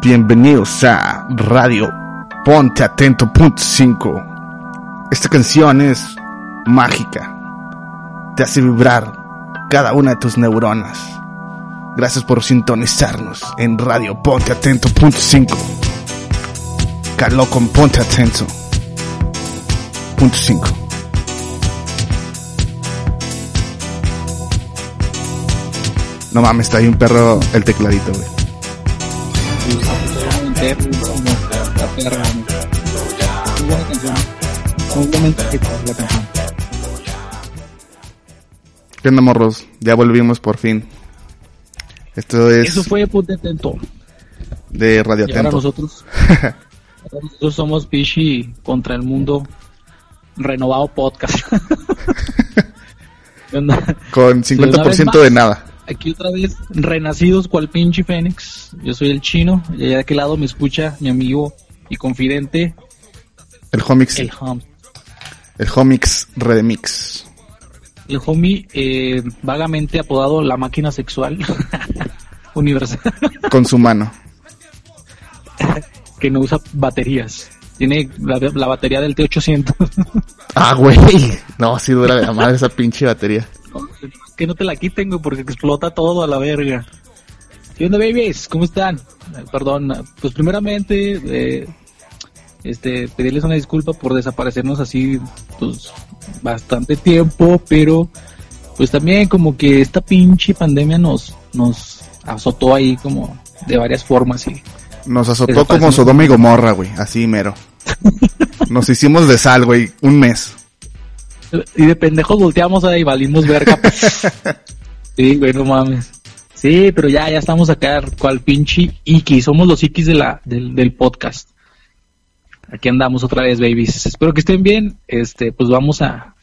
Bienvenidos a Radio Ponte Atento punto 5. Esta canción es mágica. Te hace vibrar cada una de tus neuronas. Gracias por sintonizarnos en Radio Ponte Atento punto 5. Caló con Ponte Atento. Punto 5. No mames, está ahí un perro, el tecladito, güey. ¿Qué onda, morros? Ya volvimos por fin. Esto es Eso fue Ponte Atento. de Radio Y ahora Atento. nosotros, ahora nosotros somos Pichi contra el mundo renovado podcast. ¿Qué onda? Con Sí, una vez 50% más. de nada. Aquí otra vez, renacidos cual pinche Fénix. Yo soy el chino, y allá de aquel lado me escucha mi amigo y confidente, El Homix, el hom. el Homix Redemix. El homie, eh, vagamente apodado la máquina sexual universal, Con su mano. que no usa baterías. Tiene la, la batería del T800. Ah, güey. No, sí dura de la madre esa pinche batería. Que no te la quiten, güey, porque explota todo a la verga. ¿Qué onda, babies? ¿Cómo están? Eh, Perdón, pues primeramente, eh, este, pedirles una disculpa por desaparecernos así, pues, bastante tiempo, pero, pues también como que esta pinche pandemia nos, nos azotó ahí como de varias formas y Nos azotó como Sodoma y Gomorra, güey. Así mero. Nos hicimos de sal, güey. Un mes. Y de pendejos volteamos ahí, valimos verga. sí, güey, no mames. Sí, pero ya, ya estamos acá, cual pinche Iki. Somos los Ikis de la, del, del podcast. Aquí andamos otra vez, babies. Espero que estén bien. Este, pues vamos a,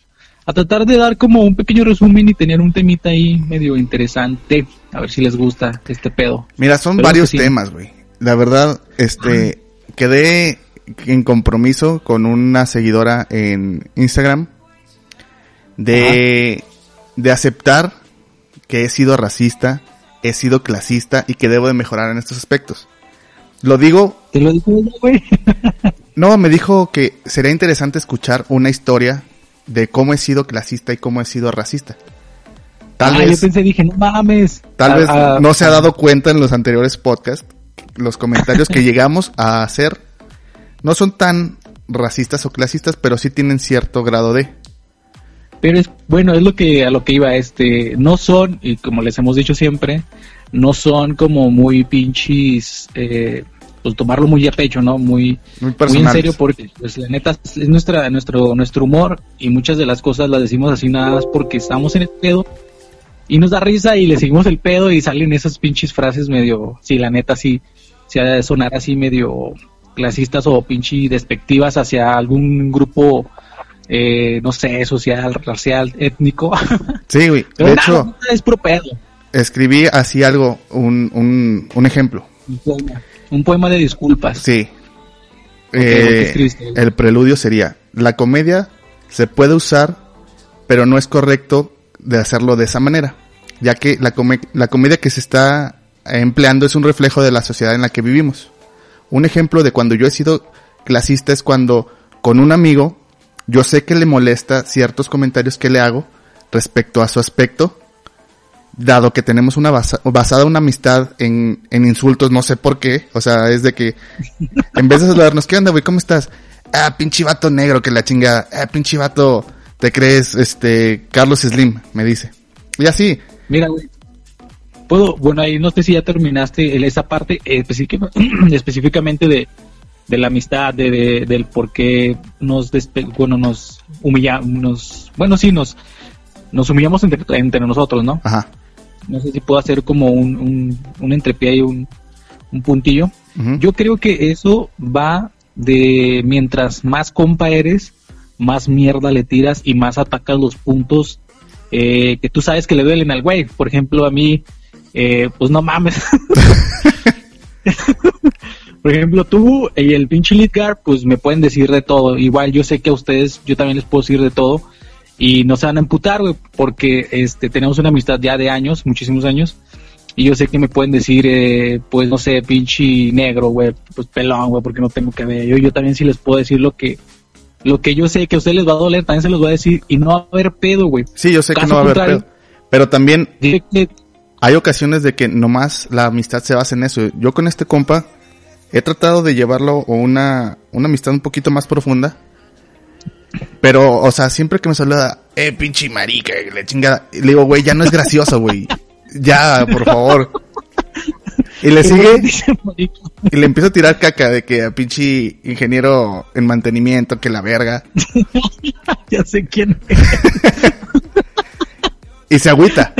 a tratar de dar como un pequeño resumen y tener un temita ahí medio interesante. A ver si les gusta este pedo. Mira, son varios sí. temas, güey. La verdad, este, quedé en compromiso con una seguidora en Instagram de, de aceptar que he sido racista, he sido clasista y que debo de mejorar en estos aspectos. Lo digo, ¿Te lo digo, güey? no, me dijo que sería interesante escuchar una historia de cómo he sido clasista y cómo he sido racista. Tal Ah, vez... yo pensé, dije, no mames. Tal Ah, vez ah, no se ha dado cuenta en los anteriores podcasts, los comentarios que llegamos a hacer no son tan racistas o clasistas, pero sí tienen cierto grado de. Pero es bueno, es lo que a lo que iba este, no son y como les hemos dicho siempre, no son como muy pinches eh, pues tomarlo muy a pecho, ¿no? Muy Muy muy en serio porque pues la neta es nuestra nuestro nuestro humor y muchas de las cosas las decimos así nada más porque estamos en el pedo y nos da risa y le seguimos el pedo y salen esas pinches frases medio, sí, la neta sí se ha de sonar así medio clasistas o pinche despectivas hacia algún grupo eh, no sé, social, racial, étnico. Sí, güey. De hecho, es pedo. escribí así algo, un, un, un ejemplo. Un poema, un poema de disculpas. Sí. ¿por Eh, el preludio sería, la comedia se puede usar, pero no es correcto de hacerlo de esa manera, ya que la, come- la comedia que se está empleando es un reflejo de la sociedad en la que vivimos. Un ejemplo de cuando yo he sido clasista es cuando con un amigo yo sé que le molesta ciertos comentarios que le hago respecto a su aspecto, dado que tenemos una basa- basada una amistad en, en insultos, no sé por qué, o sea, es de que en vez de saludarnos, ¿qué onda, güey? ¿Cómo estás? Ah, pinche vato negro que la chinga, ah, pinche vato, te crees, este, Carlos Slim, me dice. Y así, Mira, güey. Puedo, bueno, ahí no sé si ya terminaste esa parte eh, específica- específicamente de, de la amistad, de, de- del por qué nos, despe- bueno, nos humillamos, bueno, sí, nos, nos humillamos entre, entre nosotros, ¿no? ajá. No sé si puedo hacer como un, un, un entrepié y un, un puntillo. Yo creo que eso va de mientras más compa eres, más mierda le tiras y más atacas los puntos eh, que tú sabes que le duelen al güey. Por ejemplo, a mí, eh, pues no mames. Por ejemplo, tú y el pinche Lidgar, pues me pueden decir de todo. Igual yo sé que a ustedes, yo también les puedo decir de todo. Y no se van a emputar, güey, porque este, tenemos una amistad ya de años, muchísimos años. Y yo sé que me pueden decir, eh, pues no sé, pinche negro, güey, pues pelón, güey, porque no tengo cabello. Yo también sí les puedo decir lo que lo que yo sé que a ustedes les va a doler, también se los voy a decir y no va a haber pedo, güey. Sí, yo sé que no va a haber pedo. Pero también hay ocasiones de que nomás la amistad se basa en eso. Yo con este compa he tratado de llevarlo a una, una amistad un poquito más profunda. Pero, o sea, siempre que me saluda, eh, pinche marica, le chingada. Le digo, güey, ya no es gracioso, güey. Ya, por favor. Y le sigue y le empiezo a tirar caca de que a pinche ingeniero en mantenimiento, que la verga. ya sé quién y se agüita.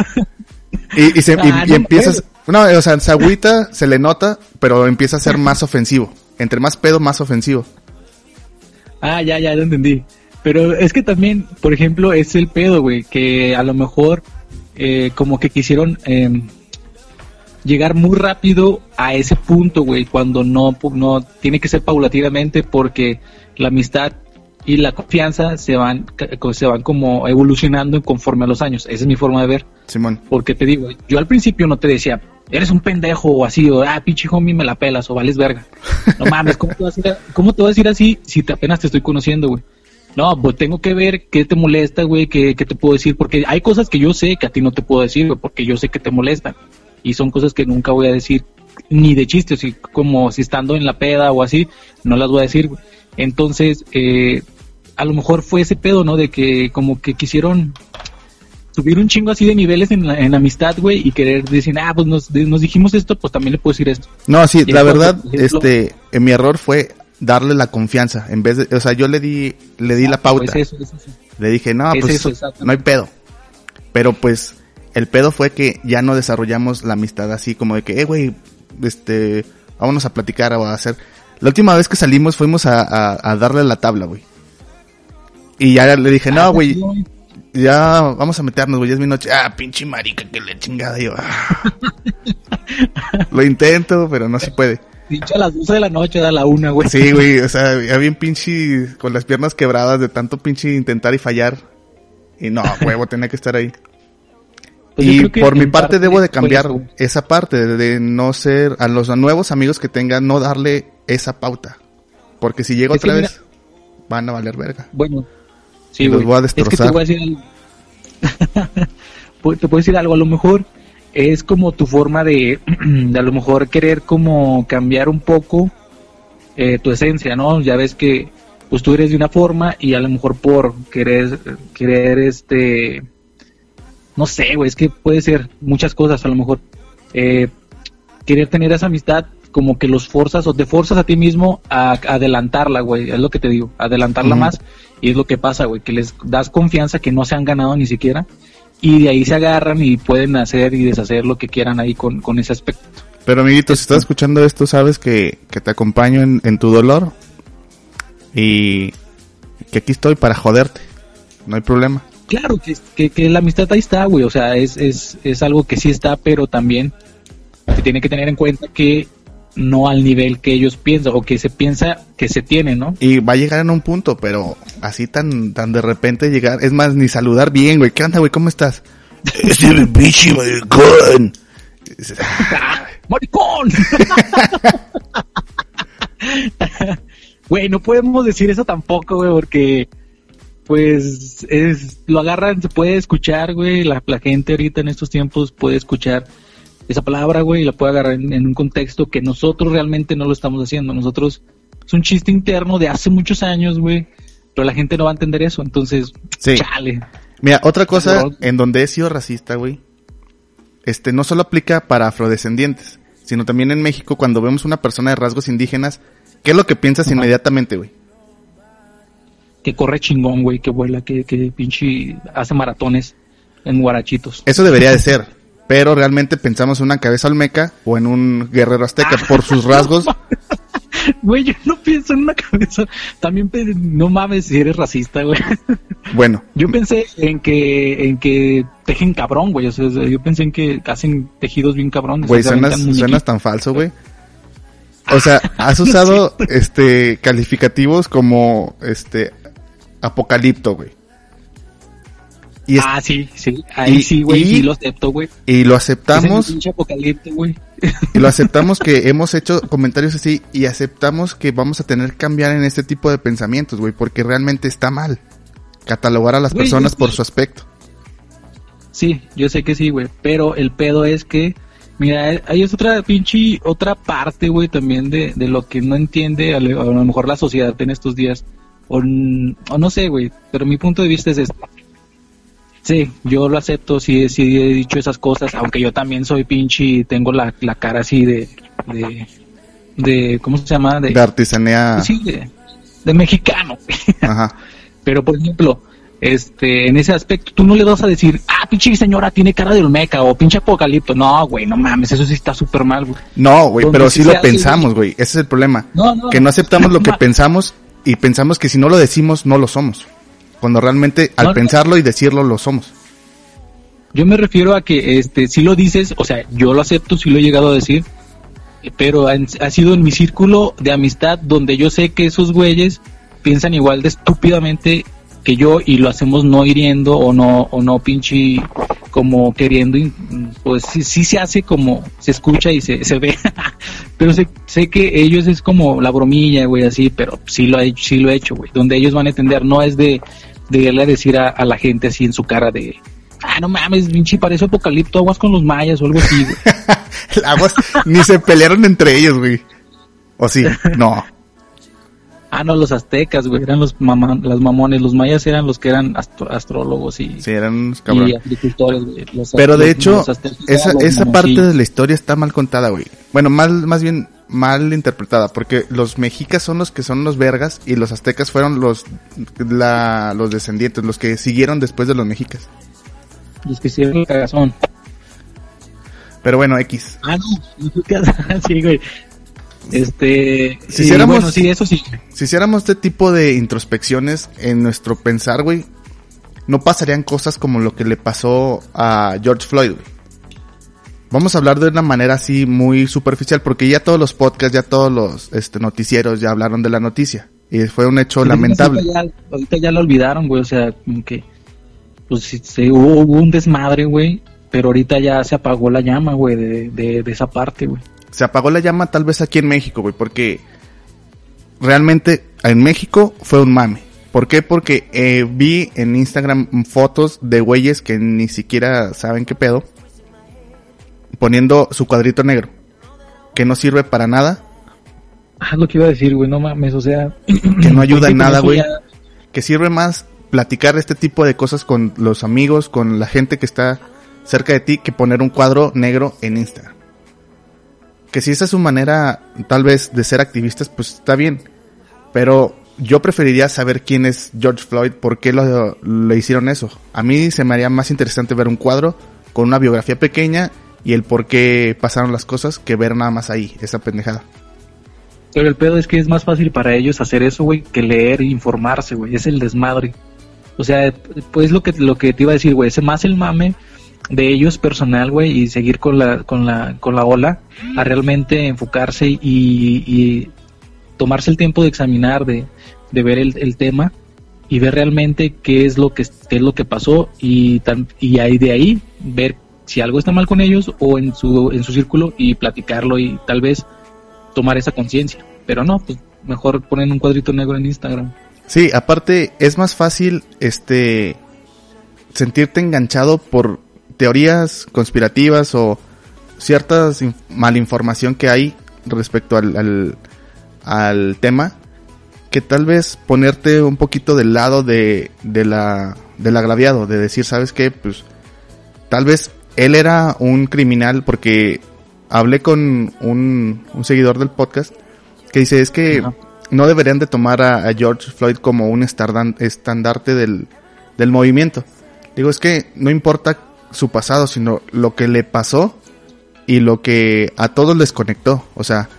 Y, se, y, ah, empiezas, no, o sea, se agüita, se le nota, pero empieza a ser más ofensivo. Entre más pedo, más ofensivo. Ah, ya, ya, lo entendí. Pero es que también, por ejemplo, es el pedo, güey, que a lo mejor eh, como que quisieron eh, llegar muy rápido a ese punto, güey, cuando no, no tiene que ser paulatinamente porque la amistad y la confianza se van, se van como evolucionando conforme a los años. Esa es mi forma de ver. Simón. Porque te digo, yo al principio no te decía, eres un pendejo o así, o ah, pinche homie, me la pelas o vales verga. No mames, ¿cómo te vas a decir, cómo te vas a decir así si te, apenas te estoy conociendo, güey? No, pues tengo que ver qué te molesta, güey, qué, qué te puedo decir, porque hay cosas que yo sé que a ti no te puedo decir, güey, porque yo sé que te molestan y son cosas que nunca voy a decir ni de chiste, así como si estando en la peda o así, no las voy a decir. Entonces, eh, a lo mejor fue ese pedo, ¿no? De que como que quisieron subir un chingo así de niveles en, la, en amistad, güey, y querer decir, ah, pues nos, nos, dijimos esto, pues también le puedo decir esto. No, sí, la verdad, este, en mi error fue darle la confianza, en vez de, o sea, yo le di, le di la pauta. Le dije, no, pues no hay pedo. Pero pues, el pedo fue que ya no desarrollamos la amistad así como de que, eh, güey, este, vámonos a platicar o a hacer. La última vez que salimos fuimos a, darle la tabla, güey. Y ya le dije, no, ah, güey, ya vamos a meternos, güey, es mi noche. Ah, pinche marica, que le chingada yo. Ah. Lo intento, pero no se puede. Dicho a las 12 de la noche, da la una, güey. Sí, güey, o sea, ya bien pinche, con las piernas quebradas de tanto pinche intentar y fallar. Y no, huevo, tenía que estar ahí. Pues y por mi parte, debo de cambiar esa parte, de no ser, a los nuevos amigos que tengan, no darle esa pauta. Porque si llego otra vez, van a valer verga. Bueno, sí, los voy a destrozar. te, decir te puedo decir algo, a lo mejor es como tu forma de, de a lo mejor querer como cambiar un poco eh, tu esencia, ¿no? Ya ves que pues tú eres de una forma y a lo mejor por querer, querer este no sé, güey, es que puede ser muchas cosas, a lo mejor. Eh, querer tener esa amistad como que los forzas o te forzas a ti mismo a, adelantarla, güey, es lo que te digo, adelantarla más y es lo que pasa, güey, que les das confianza que no se han ganado ni siquiera y de ahí se agarran y pueden hacer y deshacer lo que quieran ahí con, con ese aspecto. Pero amiguito, si estás escuchando esto, sabes que, que te acompaño en, en tu dolor y que aquí estoy para joderte, no hay problema. Claro, que, que, la amistad ahí está, güey. O sea, es, es, es algo que sí está, pero también se tiene que tener en cuenta que no al nivel que ellos piensan o que se piensa que se tiene, ¿no? Y va a llegar en un punto, pero así tan, tan de repente llegar, es más, ni saludar bien, güey. ¿Qué onda, güey? ¿Cómo estás? Ese bicho, maricón. ¡Maricón! Güey, no podemos decir eso tampoco, güey, porque pues es, lo agarran, se puede escuchar, güey, la, la, gente ahorita en estos tiempos puede escuchar esa palabra, güey, y la puede agarrar en, un contexto que nosotros realmente no lo estamos haciendo. Nosotros, es un chiste interno de hace muchos años, güey, pero la gente no va a entender eso, entonces, sí. chale. Mira, otra cosa en donde he sido racista, güey, este, no solo aplica para afrodescendientes, sino también en México cuando vemos una persona de rasgos indígenas, ¿qué es lo que piensas inmediatamente, güey? que corre chingón, güey, que vuela, que, que pinche hace maratones en guarachitos. Eso debería de ser, pero realmente pensamos en una cabeza olmeca o en un guerrero azteca por sus rasgos. Güey, yo no pienso en una cabeza. También no mames si eres racista, güey. Bueno. Yo pensé en que en que tejen cabrón, güey. O sea, yo pensé en que hacen tejidos bien cabrones. Güey, suenas, suenas tan falso, güey. O sea, has usado este calificativos como este Apocalipto, güey. Y es- Ah, sí, sí. Ahí Y- sí, güey. y- Sí lo acepto, güey. y lo es aceptamos, pinche apocalipto, güey. y lo aceptamos que hemos hecho comentarios así y aceptamos que vamos a tener que cambiar en este tipo de pensamientos, güey, porque realmente está mal catalogar a las personas es por su aspecto. Sí, yo sé que sí, güey. Pero el pedo es que, mira, eh, ahí es otra pinche, otra parte, güey, también de, de lo que no entiende a lo, a lo mejor la sociedad en estos días. O, o no sé, güey. Pero mi punto de vista es este. Sí, yo lo acepto, sí, sí he dicho esas cosas, aunque yo también soy pinche y tengo la, la cara así de, de, de, ¿cómo se llama? De, De artesanía. sí, de, de mexicano. Ajá. Pero, por ejemplo, este, en ese aspecto, tú no le vas a decir, ah, pinche señora tiene cara de olmeca o pinche apocalipto. No, güey, no mames, eso sí está súper mal, güey. No, güey, pero sí lo pensamos, güey. Ese es el problema. No, no. Que no aceptamos lo que pensamos y pensamos que si no lo decimos, no lo somos. Cuando realmente al No, pensarlo y decirlo, lo somos. Yo me refiero a que, este, si lo dices, o sea, yo lo acepto, si lo he llegado a decir, pero ha, ha sido en mi círculo de amistad donde yo sé que esos güeyes piensan igual de estúpidamente que yo y lo hacemos no hiriendo o no, o no pinche como queriendo, pues sí, sí se hace como se escucha y se, se ve, pero sé, sé que ellos es como la bromilla, güey, así, pero sí lo he sí lo he hecho, güey, donde ellos van a entender, no es de, de irle a decir a, a la gente así en su cara de, ah, no mames, pinche parece apocalipto, aguas con los mayas o algo así, güey. Aguas, ni se pelearon entre ellos, güey. O sí, no. Ah, no, los aztecas, güey, eran los mamá, las mamones, los mayas eran los que eran astro- astrólogos y, Sí, eran unos y agricultores, güey. Los- Pero de los- hecho, los esa, esa parte de la historia está mal contada, güey. Bueno, mal, más bien mal interpretada, porque los mexicas son los que son los vergas y los aztecas fueron los, la, los descendientes, los que siguieron después de los mexicas. Los que hicieron el cagazón. Pero bueno, X. Ah, no, sí, güey. Este, Si y hiciéramos- bueno, sí, eso sí. Si hiciéramos este tipo de introspecciones en nuestro pensar, güey, no pasarían cosas como lo que le pasó a George Floyd, güey. Vamos a hablar de una manera así muy superficial, porque ya todos los podcasts, ya todos los este, noticieros ya hablaron de la noticia. Y fue un hecho lamentable. Ahorita ya, ahorita ya lo olvidaron, güey, o sea, como que, pues sí, se, hubo, hubo un desmadre, güey, pero ahorita ya se apagó la llama, güey, de, de, de esa parte, güey. Se apagó la llama tal vez aquí en México, güey, porque realmente en México fue un mame. ¿Por qué? Porque eh, vi en Instagram fotos de güeyes que ni siquiera saben qué pedo, poniendo su cuadrito negro, que no sirve para nada, Ah, lo que iba a decir, güey, no mames, o sea. que no ayuda en nada, güey, que sirve más platicar este tipo de cosas con los amigos, con la gente que está cerca de ti, que poner un cuadro negro en Instagram. Que si esa es su manera, tal vez, de ser activistas, pues está bien. Pero yo preferiría saber quién es George Floyd, por qué lo, le hicieron eso. A mí se me haría más interesante ver un cuadro con una biografía pequeña y el por qué pasaron las cosas que ver nada más ahí, esa pendejada. Pero el pedo es que es más fácil para ellos hacer eso, güey, que leer e informarse, güey. Es el desmadre. O sea, pues lo que, lo que te iba a decir, güey, es más el mame de ellos personal, güey, y seguir con la, con la, con la ola, a realmente enfocarse y, y tomarse el tiempo de examinar, de, de ver el, el tema y ver realmente qué es lo que, es lo que pasó y tan, y ahí de ahí ver si algo está mal con ellos o en su, en su círculo y platicarlo y tal vez tomar esa conciencia. Pero no, pues mejor ponen un cuadrito negro en Instagram. Sí, aparte es más fácil este sentirte enganchado por teorías conspirativas o ciertas in- malinformación que hay respecto al, al, al tema que tal vez ponerte un poquito del lado de, de la del agraviado, de decir, ¿sabes qué? Pues tal vez él era un criminal porque hablé con un, un seguidor del podcast que dice, es que no deberían de tomar a, a George Floyd como un estandarte del, del movimiento. Digo, es que no importa su pasado, sino lo que le pasó y lo que a todos les conectó. O sea,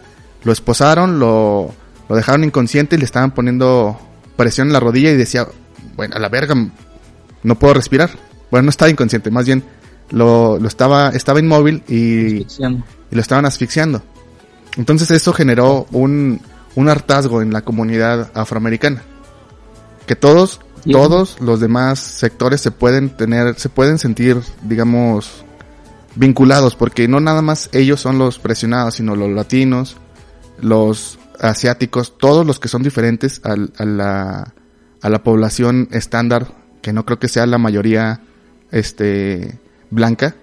lo esposaron, lo, lo dejaron inconsciente y le estaban poniendo presión en la rodilla y decía, bueno, a la verga, no puedo respirar. Bueno, no estaba inconsciente, más bien lo, lo estaba, estaba inmóvil y, y lo estaban asfixiando. Entonces eso generó un, un hartazgo en la comunidad afroamericana. Que todos todos los demás sectores se pueden tener, se pueden sentir, digamos, vinculados, porque no nada más ellos son los presionados, sino los latinos, los asiáticos, todos los que son diferentes al, a, la, a la población estándar, que no creo que sea la mayoría este blanca.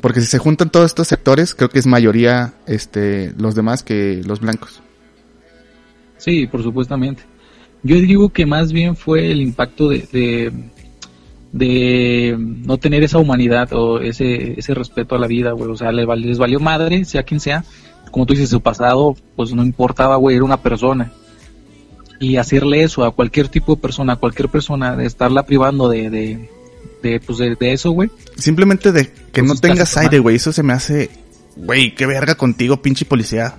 Porque si se juntan todos estos sectores, creo que es mayoría este los demás que los blancos. Sí, por supuestamente. Yo digo que más bien fue el impacto de, de, no tener esa humanidad o ese, ese respeto a la vida, güey. O sea, les, les valió madre, sea quien sea. Como tú dices, su pasado, pues no importaba, güey, era una persona. Y hacerle eso a cualquier tipo de persona, a cualquier persona, de estarla privando de, de, de, pues de, eso, güey. Simplemente de que pues no tengas aire, güey. Eso se me hace, güey, qué verga contigo, pinche policía.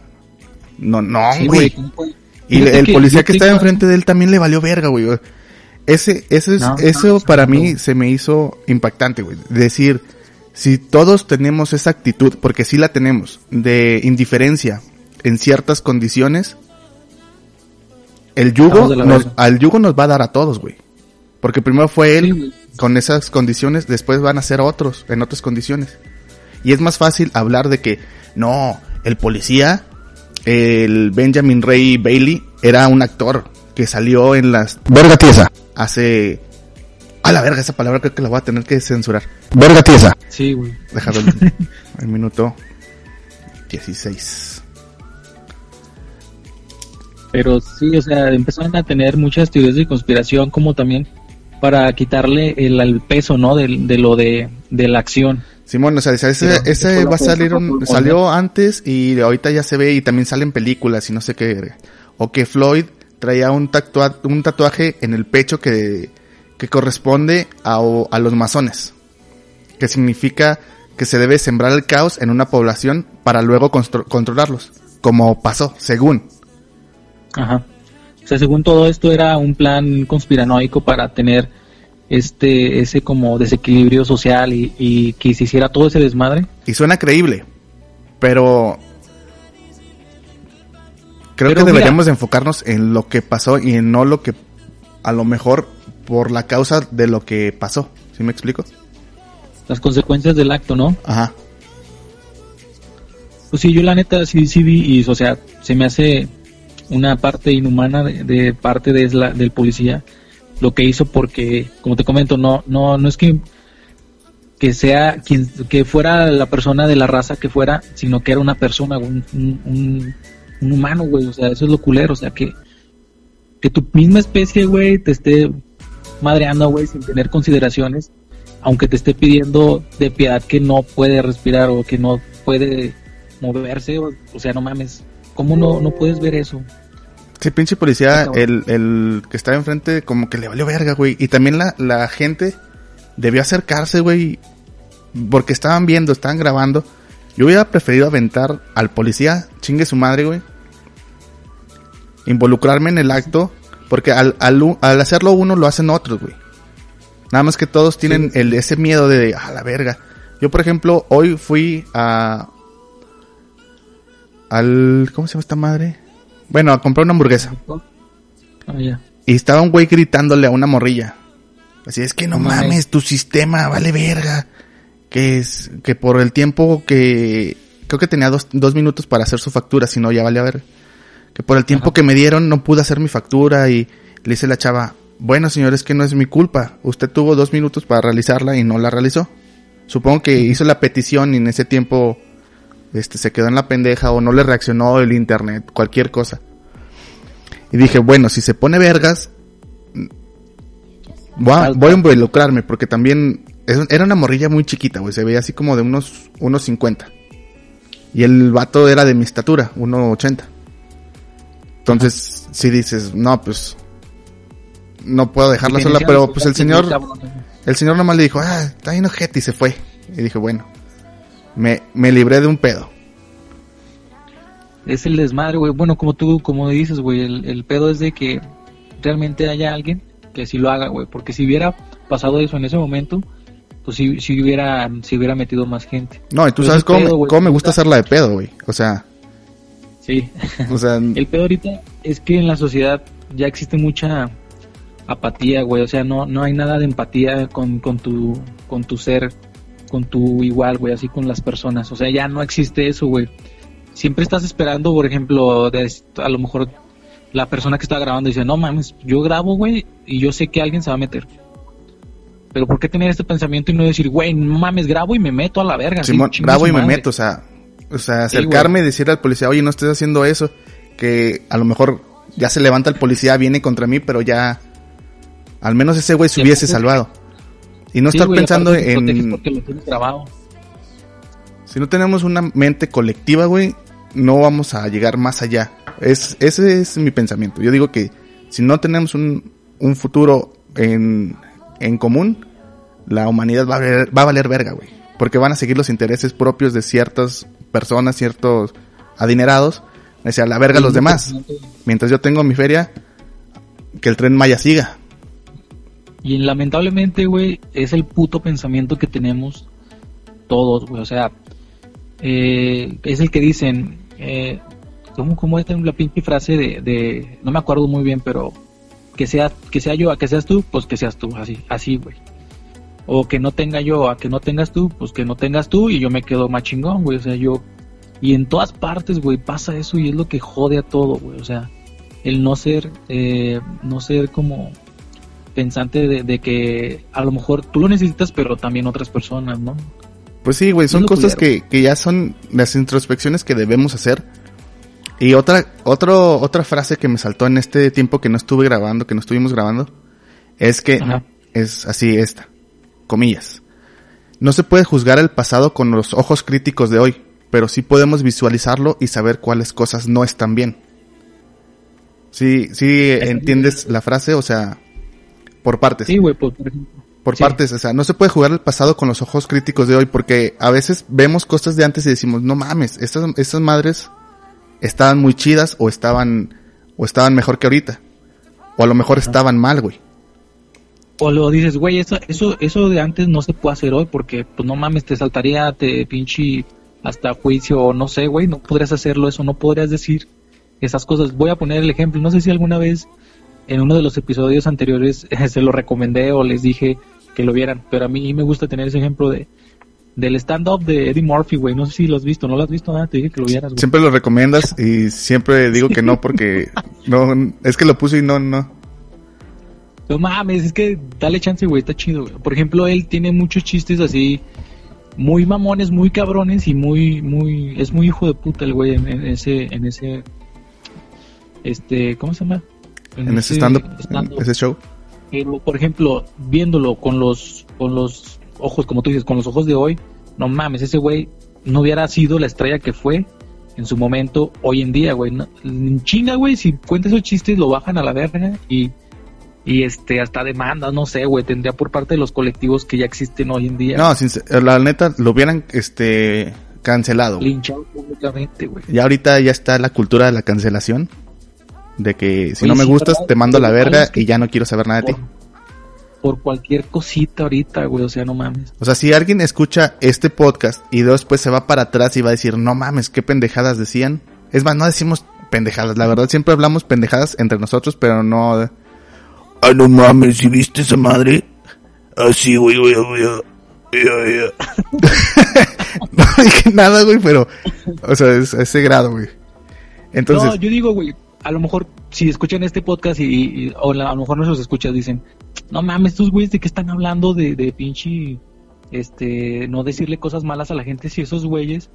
No, no, güey. Y el policía que estaba enfrente de él también le valió verga, güey. Ese, ese es, eso para mí se me hizo impactante, güey. Decir, si todos tenemos esa actitud, porque sí la tenemos, de indiferencia en ciertas condiciones, el yugo, nos, al yugo nos va a dar a todos, güey. Porque primero fue él con esas condiciones, después van a ser otros en otras condiciones. Y es más fácil hablar de que, no, el policía el Benjamin Ray Bailey era un actor que salió en las... Verga tiesa. Hace... A la verga, esa palabra creo que la voy a tener que censurar. Verga tiesa. Sí, güey. Déjalo el minuto 16. Pero sí, o sea, empezaron a tener muchas teorías de conspiración como también para quitarle el, peso, ¿no? De, de lo de, de la acción. Simón, o sea, ese, ese va a salir, un, salió antes y ahorita ya se ve y también salen películas y no sé qué. O que Floyd traía un, tatua, un tatuaje en el pecho que, que corresponde a, a los masones. Que significa que se debe sembrar el caos en una población para luego controlarlos. Como pasó, según. Ajá. O sea, según todo esto era un plan conspiranoico para tener este ese como desequilibrio social y, que se hiciera todo ese desmadre. Y suena creíble, pero creo que deberíamos enfocarnos en lo que pasó y en no lo que a lo mejor por la causa de lo que pasó. ¿Sí me explico? Las consecuencias del acto, ¿no? Ajá. Pues sí, yo la neta sí, sí vi y, o sea, se me hace una parte inhumana de, parte de la, del policía lo que hizo porque, como te comento, no, no, no es que, que sea quien, que fuera la persona de la raza que fuera, sino que era una persona, un, un, humano, güey, o sea, eso es lo culero, o sea, que, que tu misma especie, güey, te esté madreando, güey, sin tener consideraciones, aunque te esté pidiendo de piedad que no puede respirar o que no puede moverse, o, o sea, no mames, ¿cómo no, no puedes ver eso? Sí, pinche policía, el, el que estaba enfrente como que le valió verga, güey. Y también la, la gente debió acercarse, güey. Porque estaban viendo, estaban grabando. Yo hubiera preferido aventar al policía, chingue su madre, güey. Involucrarme en el acto. Porque al, al, al hacerlo uno lo hacen otros, güey. Nada más que todos tienen el, ese miedo de, a la verga. Yo, por ejemplo, hoy fui a... Al... ¿Cómo se llama esta madre? Bueno, a comprar una hamburguesa. Ah. Y estaba un güey gritándole a una morrilla. Así es que no, mames, tu sistema vale verga. Que es, que por el tiempo que, creo que tenía dos, dos minutos para hacer su factura, si no ya vale a ver. Que por el tiempo que me dieron no pude hacer mi factura y le dice la chava, bueno señores, que no es mi culpa. Usted tuvo dos minutos para realizarla y no la realizó. Supongo que hizo la petición y en ese tiempo este, se quedó en la pendeja o no le reaccionó el internet, cualquier cosa. Y dije, bueno, si se pone vergas, voy a, voy a involucrarme porque también era una morrilla muy chiquita, güey, se veía así como de unos, unos 50. Y el vato era de mi estatura, 1.80. Entonces, si dices, no, pues, no puedo dejarla sola, pero pues el señor, el señor nomás le dijo, ah, está bien ojete y se fue. Y dije, bueno, me, me libré de un pedo. Es el desmadre, güey. Bueno, como tú, como dices, güey, el, pedo es de que realmente haya alguien que sí lo haga, güey. Porque si hubiera pasado eso en ese momento, pues si, si hubiera, si hubiera metido más gente. No, y tú sabes cómo, cómo me gusta hacerla de pedo, güey. O sea. Sí. O sea. el pedo ahorita es que en la sociedad ya existe mucha apatía, güey. O sea, no, no hay nada de empatía con, con, tu, con tu ser, con tu igual, güey, así con las personas. O sea, ya no existe eso, güey. Siempre estás esperando, por ejemplo, de, a lo mejor la persona que está grabando dice, no mames, yo grabo, güey, y yo sé que alguien se va a meter. Pero ¿por qué tener este pensamiento y no decir, güey, no mames, grabo y me meto a la verga? Simón, grabo y me meto, o sea, o sea, acercarme y decirle al policía, oye, no estés haciendo eso, que a lo mejor ya se levanta el policía, viene contra mí, pero ya, al menos ese güey se hubiese salvado. Y no estar pensando en... Si no tenemos una mente colectiva, güey, no vamos a llegar más allá. Es, ese es mi pensamiento. Yo digo que si no tenemos un, un futuro en, en común, la humanidad va a, valer, va a valer verga, güey. Porque van a seguir los intereses propios de ciertas personas, ciertos adinerados. Decía, la verga los demás. Mientras yo tengo mi feria, que el tren Maya siga. Y lamentablemente, güey, es el puto pensamiento que tenemos todos, güey. O sea, eh, es el que dicen, eh, ¿cómo, cómo es la pinche frase de, de, no me acuerdo muy bien, pero que sea, que sea yo a que seas tú, pues que seas tú, así, así, güey. O que no tenga yo a que no tengas tú, pues que no tengas tú y yo me quedo más chingón, güey. O sea, yo, y en todas partes, güey, pasa eso y es lo que jode a todo, güey. O sea, el no ser, eh, no ser como pensante de, de, que a lo mejor tú lo necesitas, pero también otras personas, ¿no? Pues sí, güey, son cosas que, que ya son las introspecciones que debemos hacer y otra, otro, otra frase que me saltó en este tiempo que no estuve grabando, que no estuvimos grabando, es que es así esta, comillas. No se puede juzgar el pasado con los ojos críticos de hoy, pero sí podemos visualizarlo y saber cuáles cosas no están bien. Sí, sí entiendes la frase, o sea, por partes. Sí, güey, por, por partes, o sea, no se puede jugar el pasado con los ojos críticos de hoy porque a veces vemos cosas de antes y decimos, no mames, estas, estas madres estaban muy chidas o estaban o estaban mejor que ahorita. O a lo mejor estaban mal, güey. O lo dices, güey, eso, eso, eso de antes no se puede hacer hoy porque, pues no mames, te saltaría, te pinche hasta juicio o no sé, güey, no podrías hacerlo eso, no podrías decir esas cosas. Voy a poner el ejemplo, no sé si alguna vez en uno de los episodios anteriores se lo recomendé o les dije que lo vieran, pero a mí me gusta tener ese ejemplo de del stand-up de Eddie Murphy, güey. No sé si lo has visto, ¿no lo has visto? Nada, te dije que lo vieras, güey. Siempre lo recomiendas y siempre digo que no porque no, es que lo puse y no, no. No mames, es que dale chance, güey, está chido, güey. Por ejemplo, él tiene muchos chistes así, muy mamones, muy cabrones y muy, muy, es muy hijo de puta el güey en, ese, en ese, este, ¿cómo se llama? En, ese, stand-up, ese show. Pero, por ejemplo, viéndolo con los, con los ojos, como tú dices, con los ojos de hoy, no mames, ese güey no hubiera sido la estrella que fue en su momento hoy en día, güey. chinga, güey, si cuenta esos chistes lo bajan a la verga y, y este, hasta demanda, no sé, güey, tendría por parte de los colectivos que ya existen hoy en día. No, la neta, lo hubieran, este, cancelado. Linchado públicamente, güey. Ya ahorita ya está la cultura de la cancelación. De que si no me gustas, te mando a la verga y ya no quiero saber nada de ti por cualquier cosita ahorita, güey, o sea, no mames. O sea, si alguien escucha este podcast y después se va para atrás y va a decir, no mames, qué pendejadas decían. Es más, no decimos pendejadas, la verdad siempre hablamos pendejadas entre nosotros, pero no... Ay, no mames, si viste esa madre? Así, güey, güey, güey. no dije nada, güey, pero... O sea, es ese grado, güey. Entonces... No, yo digo, güey, a lo mejor si escuchan este podcast y, o a lo mejor nuestros escuchas dicen, no mames, estos güeyes de qué están hablando de, de pinche, este, no decirle cosas malas a la gente si esos güeyes,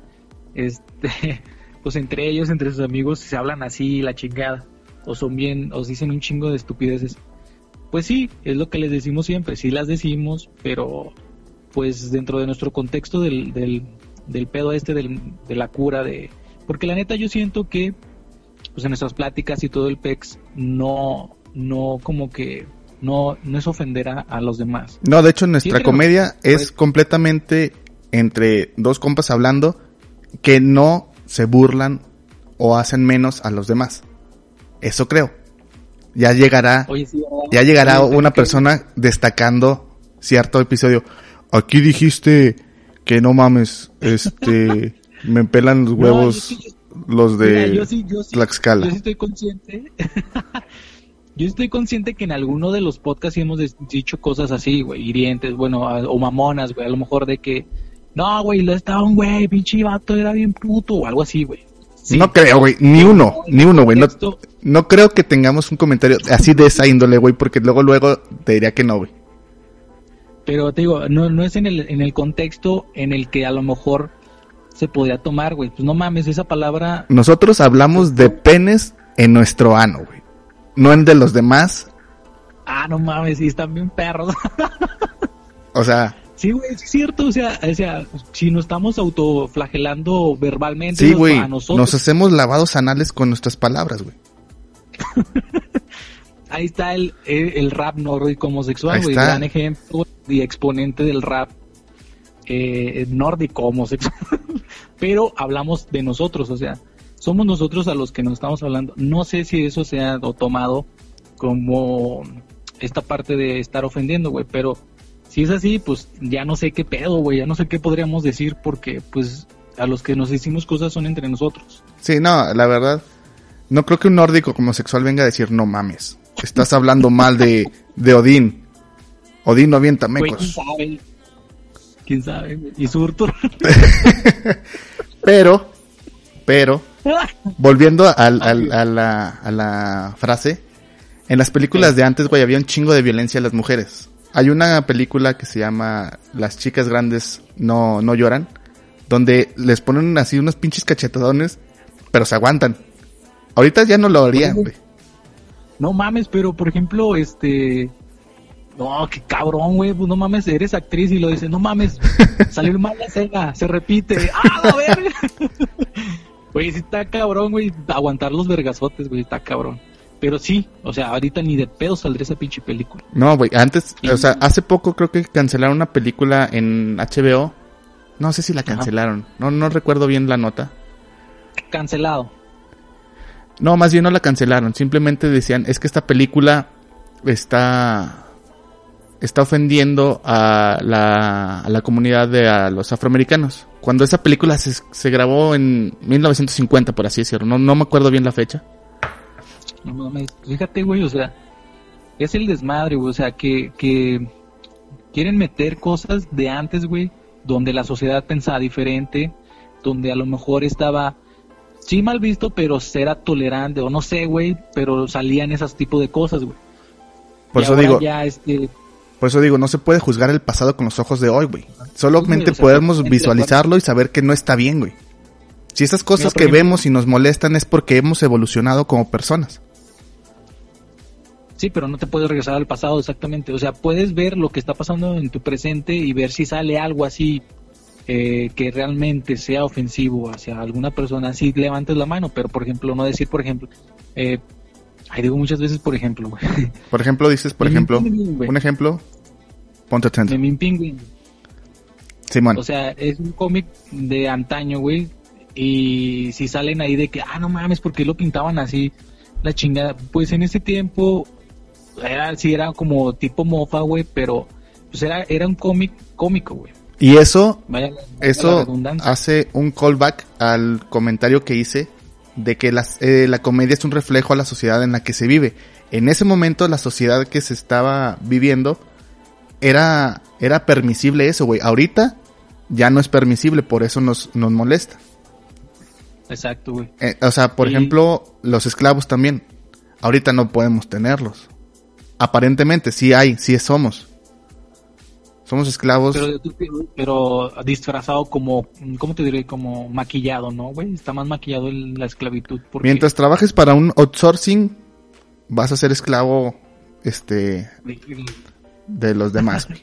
este, pues entre ellos, entre sus amigos, se hablan así, la chingada, o son bien, os dicen un chingo de estupideces. Pues sí, es lo que les decimos siempre, sí las decimos, pero pues dentro de nuestro contexto del, del, del pedo este del, de la cura, de... Porque la neta yo siento que pues en nuestras pláticas y todo el PEX no, no como que no, no es ofender a, los demás. No, de hecho nuestra comedia es pues completamente entre dos compas hablando que no se burlan o hacen menos a los demás. Eso creo. Ya llegará, ya llegará una persona destacando cierto episodio. Aquí dijiste que no mames, este, me pelan los huevos los de yo sí, yo sí, Yo sí estoy consciente. Yo estoy consciente que en alguno de los podcasts hemos dicho cosas así, güey, hirientes, bueno, o mamonas, güey, a lo mejor de que, no, güey, lo estaba un güey, pinche vato, era bien puto, o algo así, güey. Sí. No creo, güey. Ni uno, ni uno, güey. No, no creo que tengamos un comentario así de esa índole, güey, porque luego, luego te diría que no, güey. Pero te digo, no, no es en el, en el contexto en el que a lo mejor se podría tomar, güey. Pues no mames, esa palabra, Nosotros hablamos de penes en nuestro ano, güey. No en de los demás. ah, no mames, sí están bien perros. O sea, sí, güey, es cierto, o sea, o sea, si nos estamos autoflagelando verbalmente sí, güey. a nosotros, Nos hacemos lavados anales con nuestras palabras, güey. ahí está el, el, el rap nórdico homosexual, güey, gran ejemplo y exponente del rap eh, nórdico homosexual. Pero hablamos de nosotros, o sea, somos nosotros a los que nos estamos hablando. No sé si eso se ha tomado como esta parte de estar ofendiendo, güey, pero si es así, pues ya no sé qué pedo, güey, ya no sé qué podríamos decir porque pues a los que nos decimos cosas son entre nosotros. Sí, no, la verdad. No creo que un nórdico homosexual venga a decir, no mames. Estás hablando mal de, de Odín. Odín no avienta Güey, mecos. sabe. ¿Quién sabe? Y Surtur. Pero, pero, volviendo al, al- a, la, a la frase, en las películas de antes, güey, había un chingo de violencia a las mujeres. Hay una película que se llama Las chicas grandes no, no lloran, donde les ponen así unos pinches cachetadones, pero se aguantan. Ahorita ya no lo harían, güey. No mames, pero por ejemplo, este. No, qué cabrón, güey. Pues no mames, eres actriz y lo dices, no mames, salió mal la escena, se repite. ¡Ah, la verga! Güey, sí está cabrón, güey. Aguantar los vergazotes, güey, está cabrón. Pero sí, o sea, ahorita ni de pedo saldría esa pinche película. No, güey, antes, o sea, hace poco creo que cancelaron una película en HBO. No sé si la cancelaron. No, no recuerdo bien la nota. Cancelado. No, más bien no la cancelaron. Simplemente decían, es que esta película está está ofendiendo a la, a la comunidad de a los afroamericanos. Cuando esa película se, se grabó en 1950, por así decirlo. No, no me acuerdo bien la fecha. No mames, fíjate, güey, o sea, es el desmadre, güey, o sea, que, que quieren meter cosas de antes, güey, donde la sociedad pensaba diferente, donde a lo mejor estaba, sí mal visto, pero era tolerante, o no sé, güey, pero salían esos tipos de cosas, güey. Por Y eso ahora digo, Ya, este, por eso digo, no se puede juzgar el pasado con los ojos de hoy, güey. Solamente podemos visualizarlo y saber que no está bien, güey. Si esas cosas Mira, que ejemplo- vemos y nos molestan es porque hemos evolucionado como personas. sí, pero no te puedes regresar al pasado exactamente, o sea, puedes ver lo que está pasando en tu presente y ver si sale algo así eh, que realmente sea ofensivo hacia alguna persona, si levantes la mano, pero por ejemplo, no decir, por ejemplo, eh, ay, digo muchas veces, por ejemplo, güey, Por ejemplo, dices, por Memín ejemplo, Penguin, un ejemplo, ponte atento. Memín Penguin, Simón. o sea, es un cómic de antaño, güey, y si salen ahí de que, ah, no mames, ¿por qué lo pintaban así? La chingada, pues en ese tiempo, era, sí, era como tipo mofa, güey, pero pues era, era un cómic cómico, güey. Y eso, Vaya, eso hace un callback al comentario que hice de que las, eh, la comedia es un reflejo a la sociedad en la que se vive. En ese momento la sociedad que se estaba viviendo era, era permisible eso, güey. Ahorita ya no es permisible, por eso nos, nos molesta. Exacto, güey. Eh, o sea, por Y- ejemplo, los esclavos también. Ahorita no podemos tenerlos. Aparentemente, sí hay, sí somos. Somos esclavos. Pero, pero disfrazado como, ¿cómo te diré? Como maquillado, ¿no, güey? Está más maquillado el- la esclavitud. Porque Mientras trabajes para un outsourcing, vas a ser esclavo, este, de los demás. güey.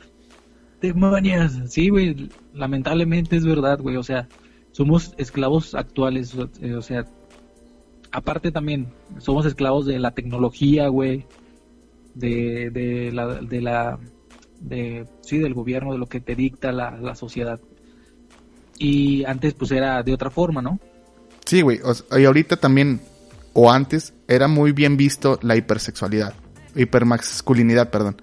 Demonios. Sí, güey. Lamentablemente es verdad, güey. O sea, somos esclavos actuales. o- eh, O sea, aparte también, somos esclavos de la tecnología, güey. De, de la, de la, de, sí, del gobierno, de lo que te dicta la, la sociedad. Y antes, pues era de otra forma, ¿no? Sí, güey. y ahorita también, o antes, era muy bien visto la hipersexualidad. Hipermasculinidad, perdón.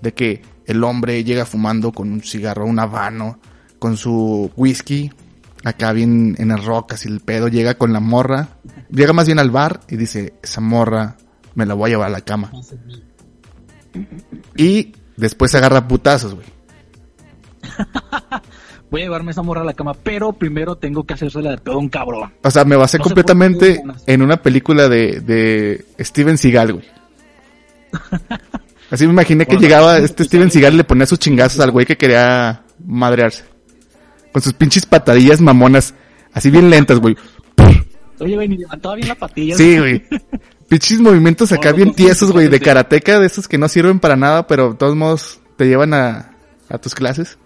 De que el hombre llega fumando con un cigarro, un habano, con su whisky, acá bien en las rocas y el pedo, llega con la morra, llega más bien al bar y dice, esa morra me la voy a llevar a la cama. Y después se agarra putazos, güey. Voy a llevarme esa morra a la cama, pero primero tengo que hacérsela de todo un cabrón. O sea, me basé No completamente en una película de, de Steven Seagal, güey. Así me imaginé que Bueno, llegaba este Steven. Seagal y le ponía sus chingazos al güey que quería madrearse. Con sus pinches patadillas mamonas, así bien lentas, güey. Oye, güey, ni levantaba bien la patilla. Sí, güey. Pinches movimientos acá bien tiesos, güey, de karateca, de esos que no sirven para nada, pero de todos modos te llevan a, a tus clases.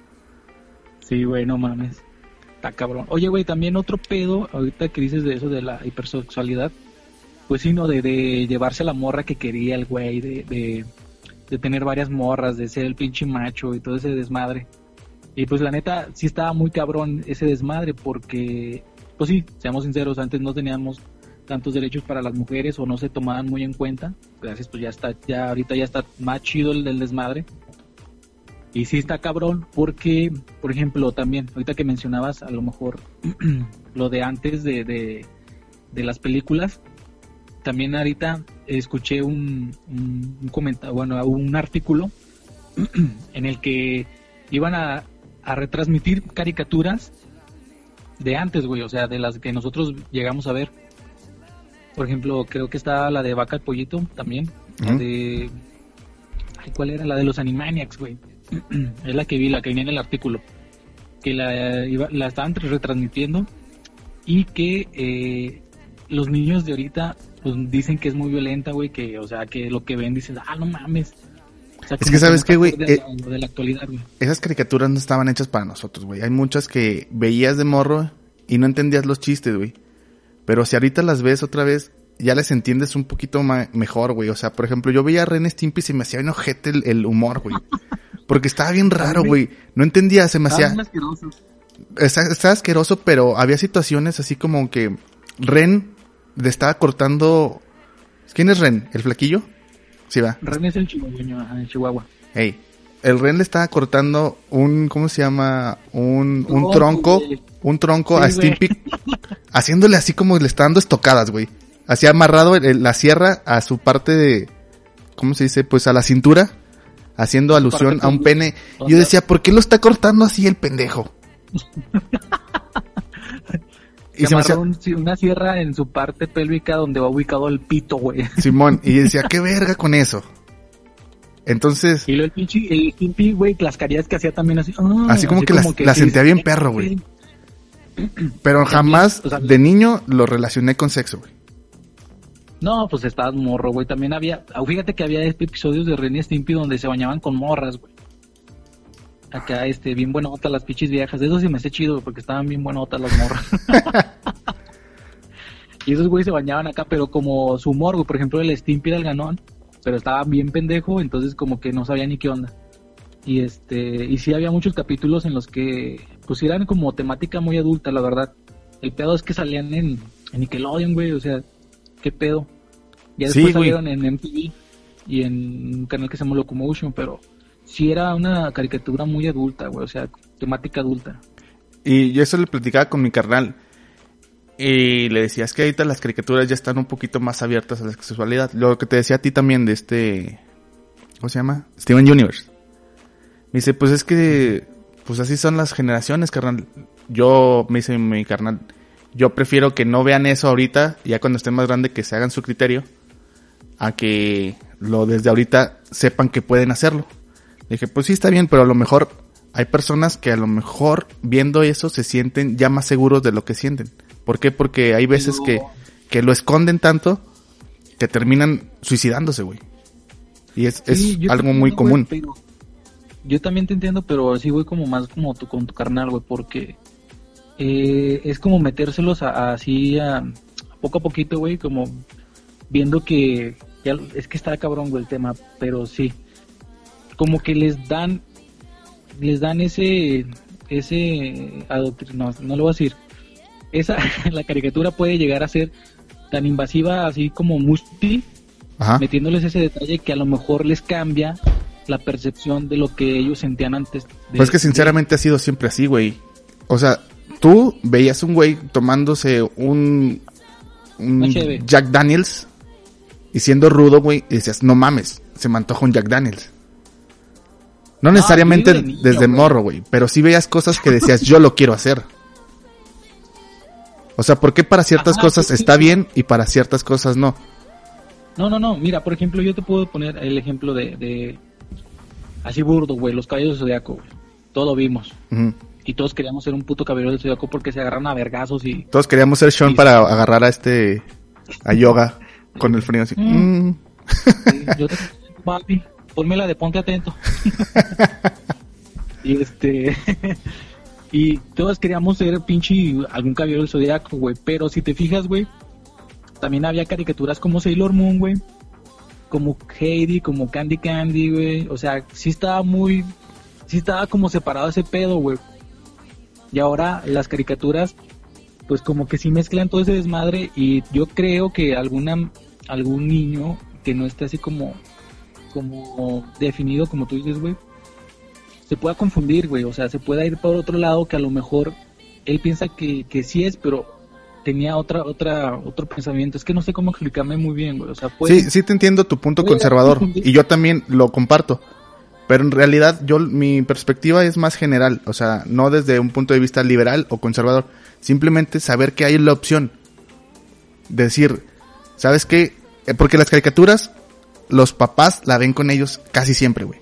Sí, güey, no mames. Está cabrón. Oye, güey, también otro pedo, ahorita que dices de eso de la hipersexualidad, pues sí, ¿no? De, de llevarse a la morra que quería el güey, de, de, de tener varias morras, de ser el pinche macho y todo ese desmadre. Y pues la neta, sí estaba muy cabrón ese desmadre porque, pues sí, seamos sinceros, antes no teníamos tantos derechos para las mujeres o no se tomaban muy en cuenta. Gracias, pues ya está, ya ahorita ya está más chido el del desmadre. Y sí está cabrón porque, por ejemplo, también, ahorita que mencionabas a lo mejor lo de antes de, de, las películas, también ahorita escuché un, un, un comentario, bueno, un artículo en el que iban a, a retransmitir caricaturas de antes, güey, o sea, de las que nosotros llegamos a ver. Por ejemplo, creo que está la de Vaca el Pollito también, la de... Ay, ¿cuál era? La de los Animaniacs, güey. es la que vi, la que venía en el artículo. Que la, iba- la estaban retransmitiendo y que eh, los niños de ahorita pues dicen que es muy violenta, güey, que, o sea, que lo que ven dicen, ah, no mames. O sea, Es que, ¿sabes qué, güey? Eh, de la actualidad, güey. Esas caricaturas no estaban hechas para nosotros, güey. Hay muchas que veías de morro y no entendías los chistes, güey. Pero si ahorita las ves otra vez, ya les entiendes un poquito mejor, güey. O sea, por ejemplo, yo veía a Ren Stimpy y se me hacía bien ojete el, el humor, güey. Porque estaba bien raro, güey. No entendía, se me hacía... Estaba asqueroso, pero había situaciones así como que Ren le estaba cortando... ¿Quién es Ren? ¿El flaquillo? Sí, va. Ren es el chihuahueño, ajá, el chihuahua. Ey. El Ren le estaba cortando un, ¿cómo se llama? Un, un Tronco, tronco, güey. un tronco Sí, a. Stimpy, haciéndole así como le está dando estocadas, güey. Así amarrado el- el- la sierra a su parte de, ¿cómo se dice? Pues a la cintura, haciendo alusión a un pene. o Yo decía, ¿por qué lo está cortando así el pendejo? y Se se me hacía, amarró un- una sierra en su parte pélvica donde va ubicado el pito, güey. Simón, y decía, ¿qué verga con eso? Entonces, Y el pinche, el Stimpy, güey, las carillas que hacía también así. ah, Así como que las- las sí, sentía bien perro, güey. pero jamás o sea, de niño lo relacioné con sexo, güey. No, pues estabas morro, güey. También había, ah, fíjate que había episodios de Ren y Stimpy donde se bañaban con morras, güey. Acá, este, bien buenotas las pinches viejas. Eso sí me hace chido, porque estaban bien buenotas las morras. y esos güey se bañaban acá, pero como su humor, güey. Por ejemplo, el Stimpy era el ganón, pero estaba bien pendejo, entonces como que no sabía ni qué onda. Y este, y sí había muchos capítulos en los que, pues eran como temática muy adulta, la verdad. El pedo es que salían en, en Nickelodeon, güey, o sea, qué pedo. Ya después salieron en MTV y en un canal que se llama Locomotion, pero sí era una caricatura muy adulta, güey, o sea, temática adulta. Y yo eso le platicaba con mi carnal. Y le decía, es que ahorita las caricaturas ya están un poquito más abiertas a la sexualidad. Lo que te decía a ti también de este... ¿Cómo se llama? Steven Universe. Me dice, pues es que... Pues así son las generaciones, carnal. Yo, me dice mi carnal, yo prefiero que no vean eso ahorita, ya cuando estén más grandes que se hagan su criterio, a que lo desde ahorita sepan que pueden hacerlo. Le dije, pues sí está bien, pero a lo mejor hay personas que a lo mejor viendo eso se sienten ya más seguros de lo que sienten. ¿Por qué? Porque hay veces No. que, que lo esconden tanto que terminan suicidándose, güey. Y es, Sí, es algo muy común. pero- yo también te entiendo, pero sí, güey, como más como tu, con tu carnal, güey, porque eh, es como metérselos a- a- así a, poco a poquito, güey, como viendo que ya, es que está cabrón, güey, el tema, pero sí, como que les dan, les dan ese, ese adoctrin- no, no lo voy a decir, esa, la caricatura puede llegar a ser tan invasiva así como Musti, Ajá. metiéndoles ese detalle que a lo mejor les cambia la percepción de lo que ellos sentían antes. de- Pues que sinceramente ha sido siempre así, güey. O sea, tú veías un güey tomándose un, un. Jack Daniels Y siendo rudo, güey, decías, no mames, se me antoja un Jack Daniels. No necesariamente niño, desde morro, güey, pero sí veías cosas que decías, yo lo quiero hacer. O sea, ¿por qué para ciertas Ajá, cosas está bien y para ciertas cosas no? No, no, no. Mira, por ejemplo, yo te puedo poner el ejemplo de. de así burdo, güey. Los caballeros del zodiaco, güey. Todo lo vimos. Y todos queríamos ser un puto caballero del zodiaco porque se agarran a vergazos y. Todos queríamos ser Sean para agarrar a este, a yoga con el frío así. Mm. Mm. Sí, yo te papi, ponmela de ponte atento. y este y todos queríamos ser pinche algún caballero del zodiaco, güey, pero si te fijas, güey, también había caricaturas como Sailor Moon, güey, como Heidi, como Candy Candy, güey, o sea, sí estaba muy sí estaba como separado ese pedo, güey. Y ahora las caricaturas pues como que sí mezclan todo ese desmadre y yo creo que alguna algún niño que no esté así como como definido como tú dices güey se pueda confundir güey o sea se pueda ir por otro lado que a lo mejor él piensa que, que sí es pero tenía otra otra otro pensamiento es que no sé cómo explicarme muy bien güey o sea puede, Sí, sí te entiendo tu punto conservador y yo también lo comparto. Pero en realidad yo mi perspectiva es más general, o sea, no desde un punto de vista liberal o conservador, simplemente saber que hay la opción. Decir, ¿sabes qué? Eh, Porque las caricaturas los papás la ven con ellos casi siempre, güey.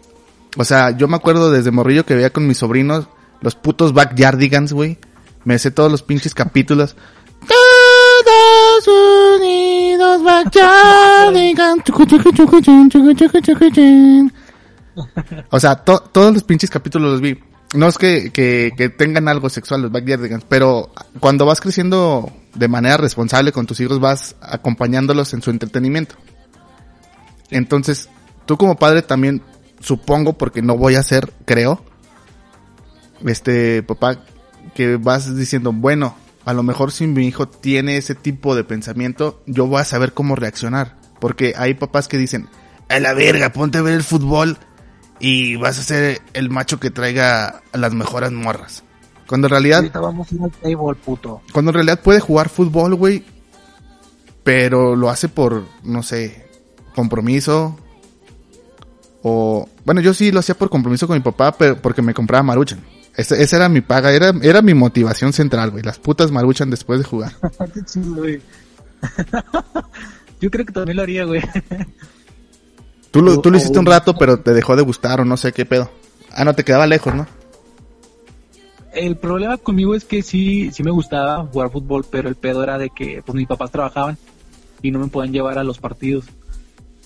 O sea, yo me acuerdo desde morrillo que veía con mis sobrinos los putos backyardigans, güey. Me sé todos los pinches capítulos. Todos unidos backyardigans. O sea, to- todos los pinches capítulos los vi. No es que, que tengan algo sexual los backyardigans, pero cuando vas creciendo de manera responsable con tus hijos vas acompañándolos en su entretenimiento. Entonces, tú como padre también, supongo, porque no voy a ser, creo, este, papá, que vas diciendo, bueno, a lo mejor si mi hijo tiene ese tipo de pensamiento, yo voy a saber cómo reaccionar. Porque hay papás que dicen, a la verga, ponte a ver el fútbol y vas a ser el macho que traiga las mejores morras. Cuando en realidad, ahorita vamos a ir al table puto cuando en realidad puede jugar fútbol, güey, pero lo hace por, no sé, compromiso. O, bueno, yo sí lo hacía por compromiso con mi papá, pero porque me compraba maruchan. Esa, esa era mi paga, era, era mi motivación central, güey. Las putas maruchan después de jugar. Qué chido, güey. yo creo que también lo haría güey Tú lo, tú lo hiciste un rato, pero te dejó de gustar o no sé qué pedo. Ah, no, te quedaba lejos, ¿no? El problema conmigo es que sí, sí me gustaba jugar fútbol, pero el pedo era de que pues mis papás trabajaban y no me podían llevar a los partidos.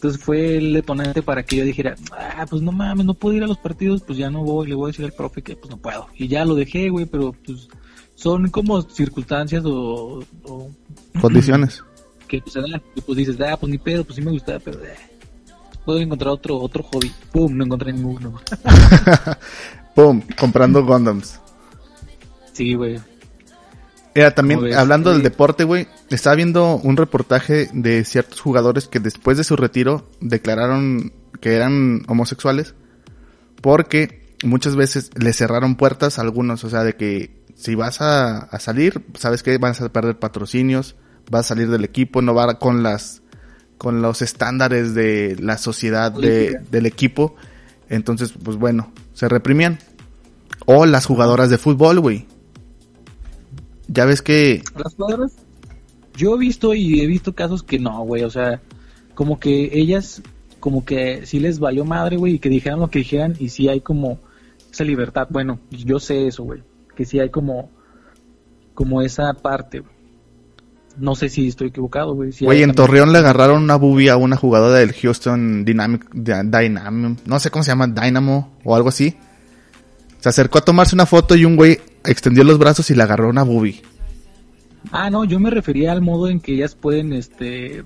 Entonces fue el detonante para que yo dijera, ah, pues no mames, no puedo ir a los partidos, pues ya no voy, le voy a decir al profe que pues no puedo. Y ya lo dejé, güey, pero pues son como circunstancias o, o Condiciones. que pues, y, pues dices, ah, pues ni pedo, pues sí me gustaba, pero eh, puedo encontrar otro otro hobby. Pum, no encontré ninguno. Pum, comprando Gundams. sí, güey. Era también, hablando del deporte, güey, estaba viendo un reportaje de ciertos jugadores que después de su retiro declararon que eran homosexuales porque muchas veces le cerraron puertas a algunos, o sea, de que si vas a, a salir, sabes que vas a perder patrocinios, vas a salir del equipo, no va con las con los estándares de la sociedad de- del equipo, entonces, pues bueno, se reprimían. O las jugadoras de fútbol, güey. Ya ves que Las jugadoras, yo he visto y he visto casos que no, güey, o sea, como que ellas, como que sí les valió madre, güey, y que dijeran lo que dijeran, y sí hay como esa libertad, bueno, yo sé eso, güey, que sí hay como, como esa parte, güey. No sé si estoy equivocado, güey. sí Güey, en Torreón le agarraron una boobie a una jugadora del Houston Dynamic, no sé cómo se llama, Dynamo o algo así. Se acercó a tomarse una foto y un güey extendió los brazos y le agarró una boobie. Ah, no, yo me refería al modo en que ellas pueden, este,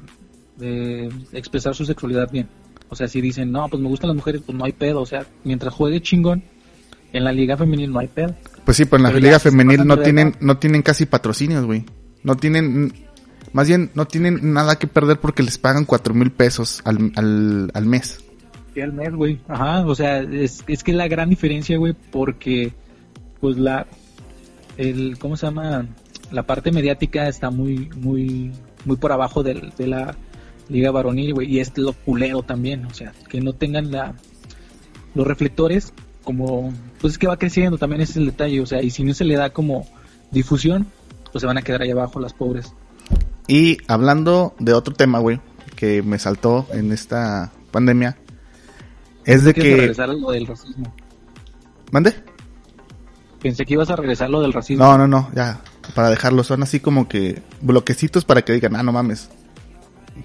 eh, expresar su sexualidad bien. O sea, si dicen, no, pues me gustan las mujeres, pues no hay pedo. O sea, mientras juegue chingón, en la liga femenil no hay pedo. Pues sí, pero en la Pero liga femenil no tienen, no tienen casi patrocinios, güey. No tienen, más bien, no tienen nada que perder porque les pagan cuatro mil pesos al, al, al mes. Sí, al mes, güey. Ajá, o sea, es, es que la gran diferencia, güey, porque, pues la, el, ¿cómo se llama? La parte mediática está muy, muy, muy por abajo del, de la, liga varonil, güey, y es lo culero también, o sea, que no tengan la los reflectores como pues es que va creciendo, también ese es el detalle, o sea, y si no se le da como difusión, pues se van a quedar ahí abajo las pobres. Y hablando de otro tema, güey, que me saltó en esta pandemia, es de ¿Quieres que... regresar a lo del racismo? ¿Mande? Pensé que ibas a regresar lo del racismo. No, no, no, ya, para dejarlo, son así como que bloquecitos para que digan, ah, no mames,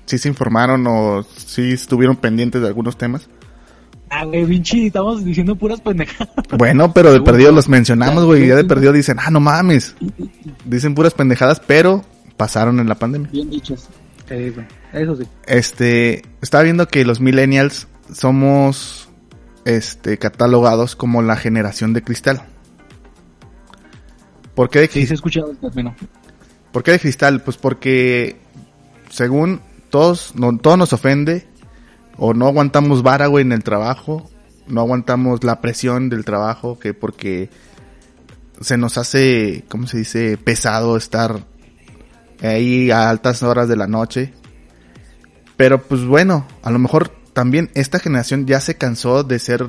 si se informaron o si estuvieron pendientes de algunos temas. Ah, güey, pinche, estamos diciendo puras pendejadas. Bueno, pero de perdido los mencionamos, güey, ya de Sí. perdido dicen, ah, no mames, dicen puras pendejadas, pero pasaron en la pandemia. Bien dichos. Sí, eso sí. Este, estaba viendo que los millennials somos, este, catalogados como la generación de cristal. ¿Por qué de, Sí, cris- se ha escuchado el término. ¿Por qué de cristal? Pues porque, según todos, no, todo nos ofende, o no aguantamos vara, güey, en el trabajo, no aguantamos la presión del trabajo, que porque se nos hace, ¿cómo se dice?, pesado estar ahí a altas horas de la noche. Pero pues bueno, a lo mejor también esta generación ya se cansó de ser,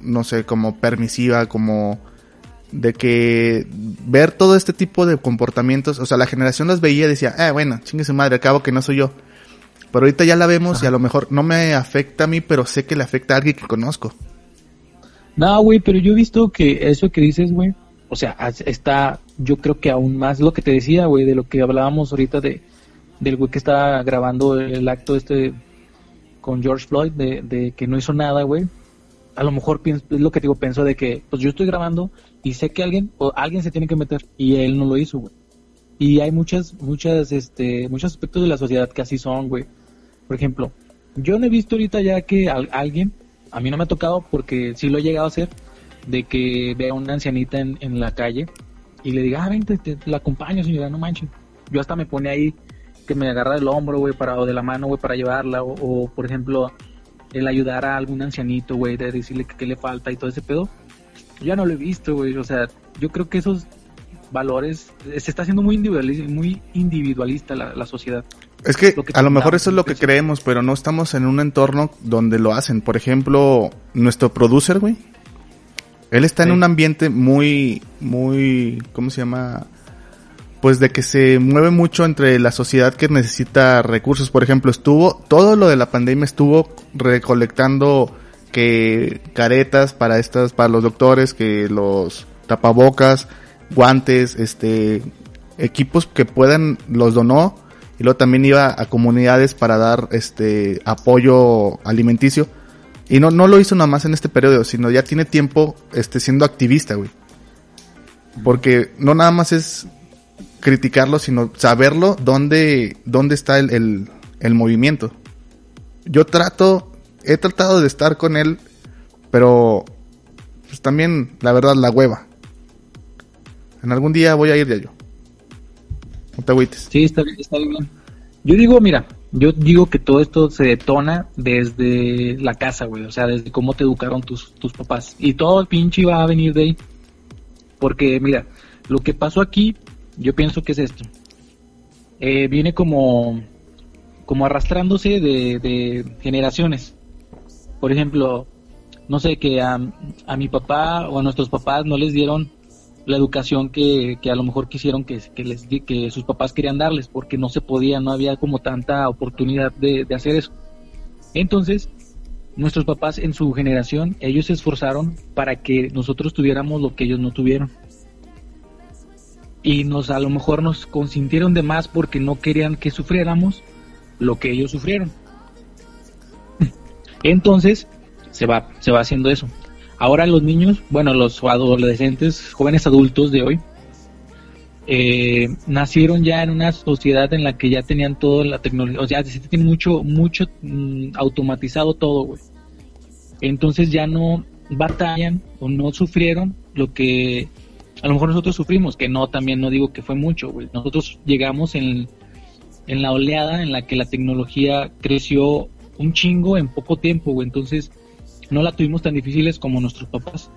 no sé, como permisiva, como de que ver todo este tipo de comportamientos, o sea, la generación las veía y decía, eh, bueno, chingue su madre, acabo que no soy yo. Pero ahorita ya la vemos y a lo mejor no me afecta a mí, pero sé que le afecta a alguien que conozco. No, güey, pero yo he visto que eso que dices, güey, o sea, está, yo creo que aún más lo que te decía, güey, de lo que hablábamos ahorita de del güey que estaba grabando el acto este con George Floyd, de, de que no hizo nada, güey. A lo mejor pienso, es lo que digo, pienso de que, pues yo estoy grabando y sé que alguien, o alguien se tiene que meter y él no lo hizo, güey. Y hay muchas, muchas, este, muchos aspectos de la sociedad que así son, güey. Por ejemplo, yo no he visto ahorita ya que al- alguien, a mí no me ha tocado porque sí lo he llegado a hacer, de que vea a una ancianita en, en la calle y le diga, ah, vente, te, la acompaño, señora, no manches. Yo hasta me pone ahí que me agarra del hombro, güey, para, o de la mano, güey, para llevarla, o, por ejemplo, el ayudar a algún ancianito, güey, de decirle que qué le falta y todo ese pedo. Yo ya no lo he visto, güey, o sea, yo creo que esos valores, eh, se está haciendo muy individualista, muy individualista la, la sociedad. Es que, Lo que a lo mejor eso es lo que eso. creemos, pero no estamos en un entorno donde lo hacen. Por ejemplo, nuestro producer, güey. Él está en un ambiente muy, muy, ¿cómo se llama? Pues de que se mueve mucho entre la sociedad que necesita recursos. Por ejemplo, estuvo, todo lo de la pandemia estuvo recolectando que caretas para estas, para los doctores, que los tapabocas, guantes, este, equipos que puedan, los donó. Y luego también iba a comunidades para dar este apoyo alimenticio. Y no no lo hizo nada más en este periodo sino ya tiene tiempo este siendo activista güey. Porque no nada más es criticarlo sino saberlo dónde dónde está el, el, el movimiento. Yo trato he tratado de estar con él pero pues también la verdad la hueva en algún día voy a ir ya yo no te agüites Sí, está, bien, está bien. Yo digo, mira, yo digo que todo esto se detona desde la casa, güey. O sea, desde cómo te educaron tus, tus papás. Y todo el pinche va a venir de ahí. Porque, mira, lo que pasó aquí, yo pienso que es esto. Eh, viene como, como arrastrándose de, de generaciones. Por ejemplo, no sé, que a, mi papá o a nuestros papás no les dieron la educación que, que a lo mejor quisieron que, que les que sus papás querían darles porque no se podía, no había como tanta oportunidad de, de hacer eso. Entonces, nuestros papás en su generación, ellos se esforzaron para que nosotros tuviéramos lo que ellos no tuvieron. Y nos a lo mejor nos consintieron de más porque no querían que sufriéramos lo que ellos sufrieron. Entonces, se va, se va haciendo eso. Ahora los niños, bueno, los adolescentes, jóvenes adultos de hoy, eh, nacieron ya en una sociedad en la que ya tenían toda la tecnología, o sea, se tiene mucho, mucho mm, automatizado todo, güey. Entonces ya no batallan o no sufrieron lo que a lo mejor nosotros sufrimos, que no, también no digo que fue mucho, güey. Nosotros llegamos en, en la oleada en la que la tecnología creció un chingo en poco tiempo, güey. Entonces no la tuvimos tan difíciles como nuestros papás.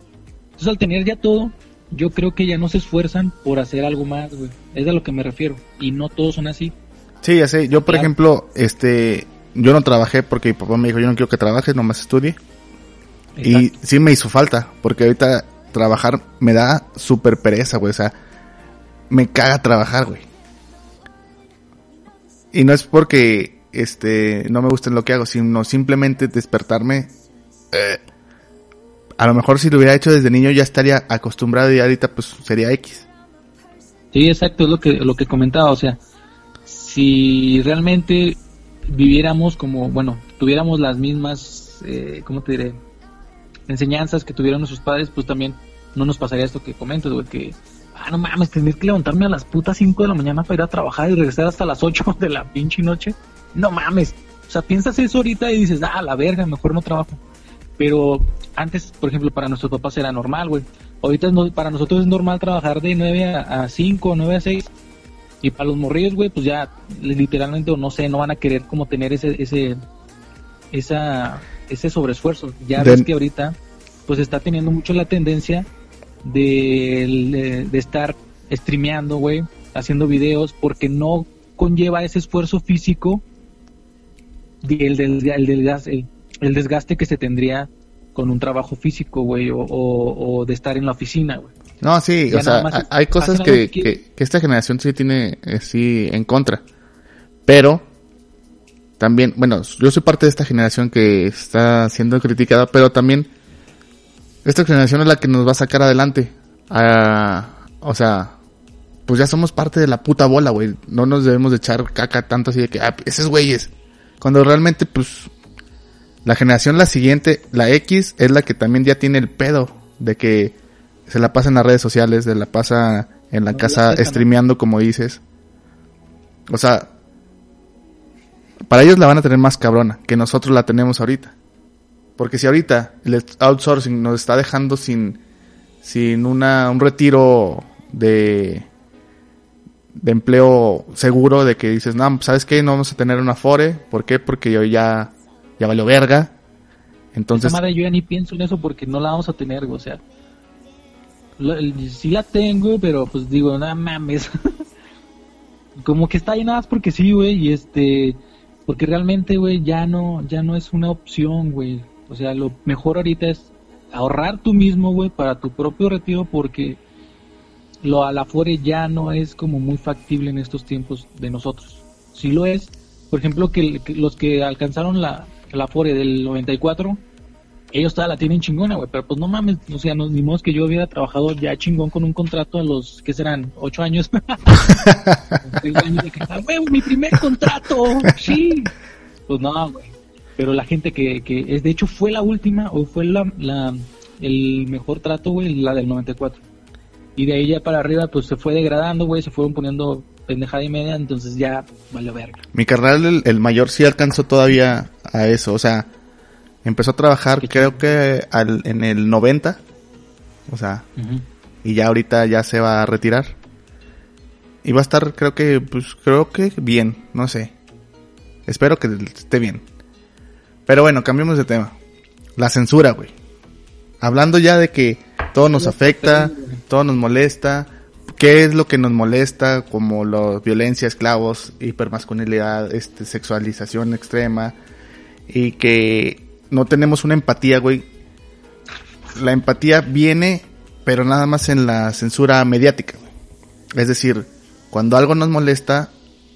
Entonces al tener ya todo, yo creo que ya no se esfuerzan por hacer algo más, güey. Es a lo que me refiero. Y no todos son así. Sí, ya sé. Yo, por Claro. ejemplo, este, yo no trabajé porque mi papá me dijo, yo no quiero que trabajes, nomás estudie. Y sí me hizo falta, porque ahorita trabajar me da súper pereza, güey. O sea, me caga trabajar, güey. Y no es porque este no me guste lo que hago, sino simplemente despertarme. eh, a lo mejor si lo hubiera hecho desde niño ya estaría acostumbrado y ahorita pues sería X. Sí, exacto, es lo que, lo que comentaba, o sea, si realmente viviéramos como, bueno, tuviéramos las mismas, eh, ¿cómo te diré? Enseñanzas que tuvieron nuestros padres, pues también no nos pasaría esto que comentas, güey, que, ah, no mames, tener que levantarme a las putas 5 de la mañana para ir a trabajar y regresar hasta las 8 de la pinche noche. No mames. O sea, piensas eso ahorita y dices, ah, la verga, mejor no trabajo. Pero antes, por ejemplo, para nuestros papás era normal, güey. Ahorita no- para nosotros es normal trabajar de 9 a, a 5, 9 a 6. Y para los morrillos, güey, pues ya literalmente, o no sé, no van a querer como tener ese, ese, esa, ese sobreesfuerzo. Ya De- ves que ahorita, pues está teniendo mucho la tendencia de, de estar streameando, güey, haciendo videos, porque no conlleva ese esfuerzo físico el, del, el, desgaste, el, el desgaste que se tendría con un trabajo físico, güey, o, o, o de estar en la oficina, güey. No, sí, Ya o sea, hay- es- hay cosas que, que esta generación sí tiene, eh, sí, en contra. Pero, también, bueno, yo soy parte de esta generación que está siendo criticada, pero también, esta generación es la que nos va a sacar adelante. Ah, o sea, pues ya somos parte de la puta bola, güey. No nos debemos de echar caca tanto así de que, ah, esos güeyes. Cuando realmente, pues, la generación la siguiente, la X, es la que también ya tiene el pedo de que se la pasa en las redes sociales, se la pasa en la No, casa streameando como dices. O sea, para ellos la van a tener más cabrona que nosotros la tenemos ahorita. Porque si ahorita el outsourcing nos está dejando sin, sin una, un retiro de, de empleo seguro, de que dices, no, ¿sabes qué? No vamos a tener una FORE. ¿Por qué? Porque yo ya, ya valió verga. Entonces, madre yo ya ni pienso en eso porque no la vamos a tener, o sea. lo- sí la tengo, pero pues digo, nada mames. Como que está ahí nada más porque sí, güey, y este, porque realmente, güey, ya no, ya no es una opción, güey. O sea, lo mejor ahorita es ahorrar tú mismo, güey, para tu propio retiro porque lo a la Afore ya no es como muy factible en estos tiempos de nosotros. Si lo es, por ejemplo, que, los que alcanzaron la, la Afore del 94, ellos toda la tienen chingona, güey, pero pues no mames, o sea, no, ni modo que yo hubiera trabajado ya chingón con un contrato a los, ¿qué serán? ¿Ocho años? Años de que, "Ah, mi primer contrato, sí. Pues no, güey. Pero la gente que, que es, de hecho, fue la última, o fue la, la, el mejor trato, güey, la del 94. Y de ahí ya para arriba, pues se fue degradando, güey, se fueron poniendo pendejada y media, entonces ya valió verga. Mi carnal, el, el mayor, sí alcanzó todavía a eso. O sea, empezó a trabajar Qué creo que al, en el 90. O sea, y ya ahorita ya se va a retirar. Y va a estar, creo que, pues creo que bien, no sé. Espero que esté bien. Pero bueno, cambiemos de tema. La censura, güey. Hablando ya de que todo nos afecta, todo nos molesta. ¿Qué es lo que nos molesta? Como la violencia, esclavos, hipermasculinidad, este, sexualización extrema. Y que no tenemos una empatía, güey. La empatía viene, pero nada más en la censura mediática. Es decir, cuando algo nos molesta,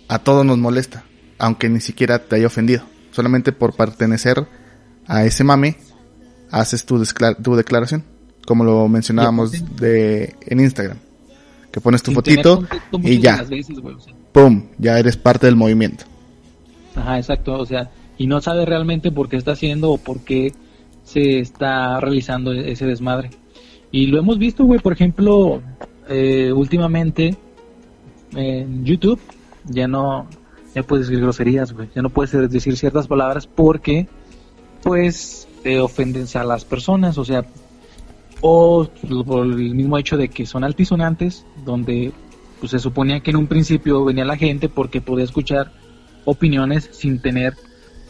a todos nos molesta. Aunque ni siquiera te haya ofendido. Solamente por pertenecer a ese mame, haces tu, tu declaración. Como lo mencionábamos de, en Instagram. Que pones tu Sin fotito y ya, veces, güey, o sea. ¡pum! Ya eres parte del movimiento. Ajá, exacto, o sea, y no sabe realmente por qué está haciendo o por qué se está realizando e- ese desmadre. Y lo hemos visto, güey, por ejemplo, eh, últimamente en YouTube ya no, ya puedes decir groserías, güey, ya no puedes decir ciertas palabras porque, pues, te ofenden a las personas, o sea, o por el mismo hecho de que son altisonantes, donde pues se suponía que en un principio venía la gente porque podía escuchar opiniones sin tener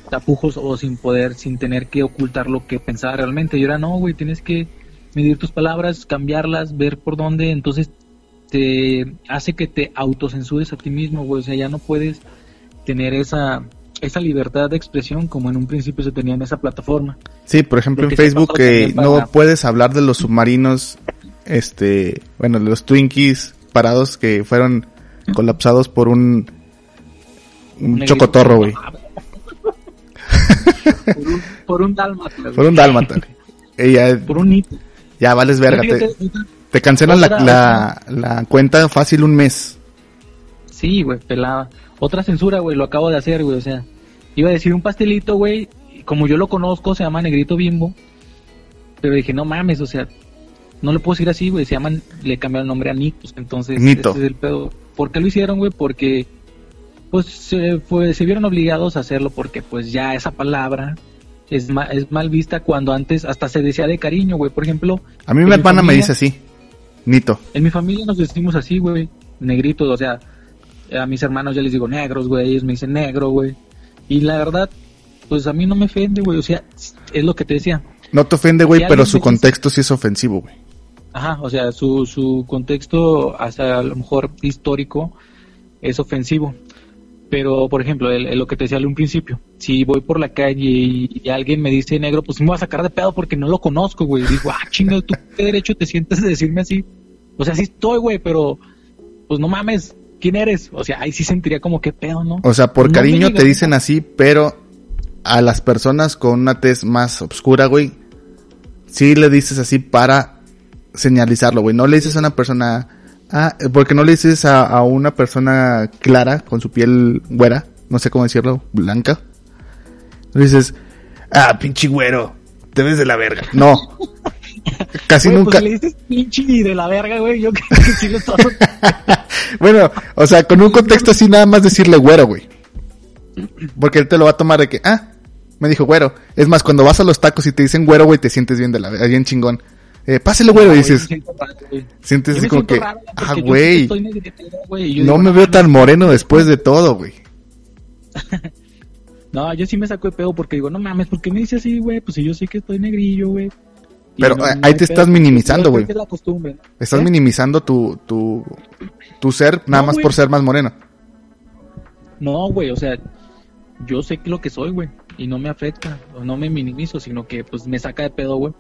tapujos o sin poder, sin tener que ocultar lo que pensaba realmente. Y ahora no, güey, tienes que medir tus palabras, cambiarlas, ver por dónde, entonces te hace que te autocensures a ti mismo, güey, o sea, ya no puedes tener esa esa libertad de expresión como en un principio se tenía en esa plataforma. Sí, por ejemplo en Facebook que para- no puedes hablar de los submarinos, este, bueno, de los Twinkies parados que fueron colapsados por un, un chocotorro, güey. por, un, por un dálmata. Por un dálmata. ya, Por un hito. ya vales verga. Fíjate, Te, te cancelan la, la, la cuenta fácil un mes. Sí, güey, pelada. Otra censura, güey, lo acabo de hacer, güey, o sea, iba a decir un pastelito, güey, como yo lo conozco, se llama Negrito Bimbo, pero dije, no mames, o sea, no le puedo decir así, güey, se llaman, le cambiaron el nombre a Nitos, entonces, Nito. ese es el pedo. ¿Por qué lo hicieron, güey? Porque, pues, se, fue, se vieron obligados a hacerlo porque, pues, ya esa palabra es, ma- es mal vista cuando antes hasta se decía de cariño, güey, por ejemplo, A mí mi hermana me dice así. Nito. en mi familia nos decimos así, güey, negritos, o sea, a mis hermanos ya les digo negros, güey, ellos me dicen negro, güey. Y la verdad, pues a mí no me ofende, güey, o sea, es lo que te decía. No te ofende, güey, pero su contexto sí es ofensivo, güey. Ajá, o sea, su, su contexto, hasta a lo mejor histórico, es ofensivo. Pero, por ejemplo, el- el- lo que te decía en un principio, si voy por la calle y, y alguien me dice negro, pues me voy a sacar de pedo porque no lo conozco, güey. Digo, ah, chingo, ¿tú qué derecho te sientes de decirme así? O sea, sí estoy, güey, pero, pues no mames, ¿quién eres? O sea, ahí sí sentiría como que pedo, ¿no? O sea, por No cariño te dicen así, pero a las personas con una tez más oscura, güey, sí le dices así para señalizarlo, güey. No le dices a una persona, ah, porque no le dices a, a una persona clara, con su piel güera, no sé cómo decirlo, blanca. Le dices, ah, pinche güero, te ves de la verga. No. Casi Güey, nunca. Pues le dices pinche y de la verga, güey. Yo creo que sí lo. Bueno, o sea, con un contexto así nada más decirle güero, güey. Porque él te lo va a tomar de que, ah, me dijo güero. Es más, cuando vas a los tacos y te dicen güero, güey, te sientes bien de la bien chingón. Eh, pásale güero, y dices, sientes Yo así como que, raro, ah, güey, estoy no digo, me veo tan moreno después de todo, güey. No, yo sí me saco de pedo porque digo, no mames, ¿por qué me dice así, güey? Pues si yo sé que estoy negrillo, güey. Pero, no- eh, no ahí te estás minimizando, güey. Es la costumbre. ¿no? Estás ¿Eh? minimizando tu, tu, tu ser nada más güey. por ser más moreno. No, güey, o sea, yo sé que lo que soy, güey, y no me afecta, o no me minimizo, sino que pues me saca de pedo, güey.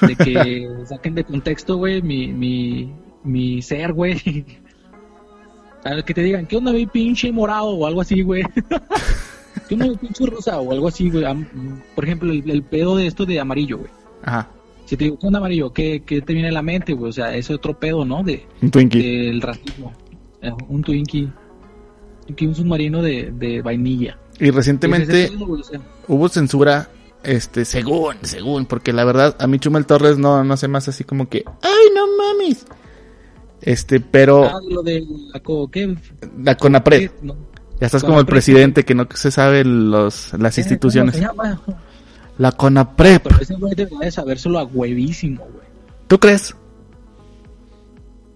De que saquen de contexto, güey, mi, mi, mi ser, güey. A que te digan, ¿qué onda, mi pinche morado? O algo así, güey. ¿Qué onda, pinche rosa? O algo así, güey. Por ejemplo, el, el pedo de esto de amarillo, güey. Ajá. Si te digo, ¿qué onda, amarillo? ¿Qué, qué te viene a la mente, güey? O sea, ese otro pedo, ¿no? De, Un Twinkie. del racismo. Eh, Un Twinkie. Un submarino de, de vainilla. Y recientemente Ese pedo, güey, o sea, hubo censura, este, según, según, porque la verdad, a mí Chumel Torres no, no hace más así como que, ay, no mames. Este, pero ah, lo de la co- ¿qué? la CONAPRED, ¿Qué? No. ya estás como el presidente que no se sabe los, las Eh, instituciones. ¿cómo se llama? La CONAPRED, Pero ese güey debería de sabérselo a huevísimo, güey. ¿tú crees?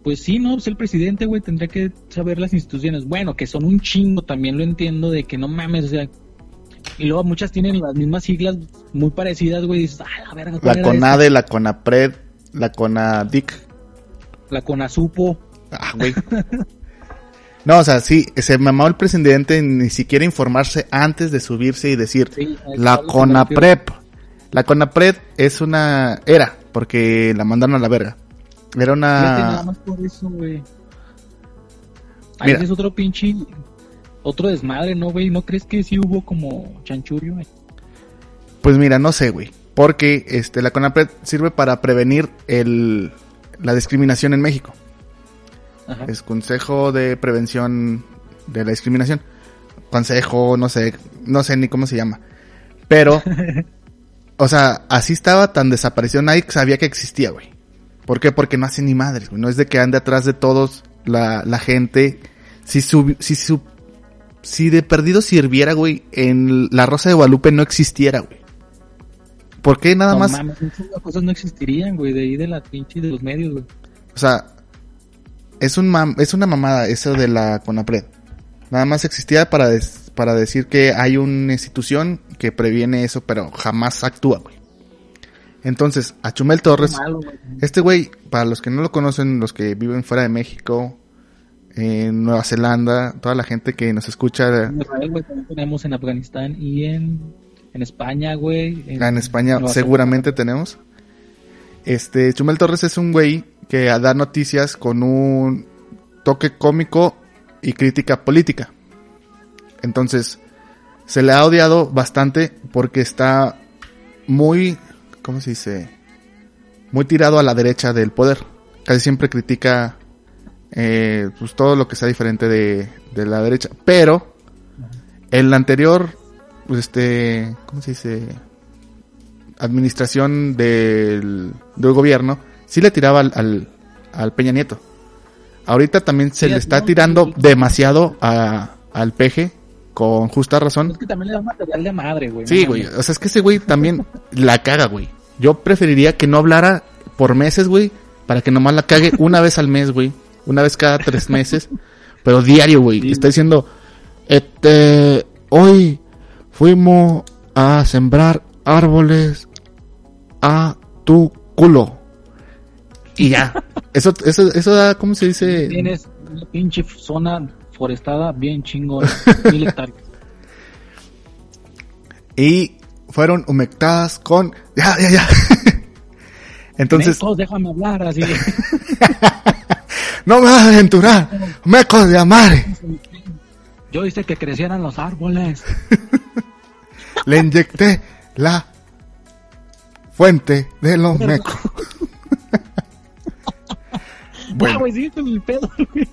Pues sí, no, pues el presidente, güey, tendría que saber las instituciones. Bueno, que son un chingo, también lo entiendo, de que no mames, o sea. Y luego muchas tienen las mismas siglas muy parecidas, güey. Dices, ah, la verga, La ¿cuál era CONADE, la CONAPRED, la CONADIC. La CONASUPO. Ah, güey. No, o sea, sí, se mamó el presidente ni siquiera informarse antes de subirse y decir, Sí, la CONAPREP. La CONAPRED es una, era, porque la mandaron a la verga. Era Fíjate, nada una, más por eso, güey. Ahí Mira. es otro pinche. Otro desmadre, ¿no, güey? ¿No crees que sí hubo como chanchullo? güey? pues mira, no sé, güey. Porque este, la CONAPRED sirve para prevenir el, la discriminación en México. Ajá. Es Consejo de Prevención de la Discriminación. Consejo, no sé, no sé ni cómo se llama. Pero, o sea, así estaba tan desaparecido, nadie sabía que existía, güey. ¿Por qué? Porque no hace ni madres, güey. No es de que ande atrás de todos la, la gente. Si su, si su, si de perdido sirviera, güey, en la Rosa de Guadalupe no existiera, güey. ¿Por qué nada no más? mames, muchas cosas no existirían, güey, de ahí de la pinche de los medios, güey. O sea, es un mam- es una mamada eso de la CONAPRED. Nada más existía para des- para decir que hay una institución que previene eso, pero jamás actúa, güey. Entonces, a Chumel Torres, Qué malo, güey. este güey, para los que no lo conocen, los que viven fuera de México, en Nueva Zelanda, toda la gente que nos escucha En Israel, güey, también tenemos en Afganistán y en, en España, güey. Ah, en España Nueva seguramente tenemos. Este, Chumel Torres es un güey que da noticias con un toque cómico y crítica política. Entonces, se le ha odiado bastante porque está muy, ¿cómo se dice? Muy tirado a la derecha del poder. Casi siempre critica eh, pues todo lo que sea diferente de, de la derecha. Pero, el anterior, pues este, ¿cómo se dice? Administración del, del gobierno, sí le tiraba al, al, al Peña Nieto. Ahorita también se Sí, le está no, tirando sí. demasiado a, al peje, con justa razón. Es que también le da material de madre, güey. Sí, güey. O sea, es que ese güey también la caga, güey. Yo preferiría que no hablara por meses, güey, para que nomás la cague una vez al mes, güey. Una vez cada tres meses. Pero diario, güey. Sí. Está diciendo, este, hoy fuimos a sembrar árboles a tu culo. Y ya. Eso, eso, eso da, ¿cómo se dice? Tienes una pinche zona forestada bien chingona. mil hectáreas. Y fueron humectadas con, ya, ya, ya. Entonces, Mecos, déjame hablar así. no me vas a aventurar, mecos de amare. Yo hice que crecieran los árboles. Le inyecté la fuente de los mecos. Bueno, güey, sí, con el pedo. güey.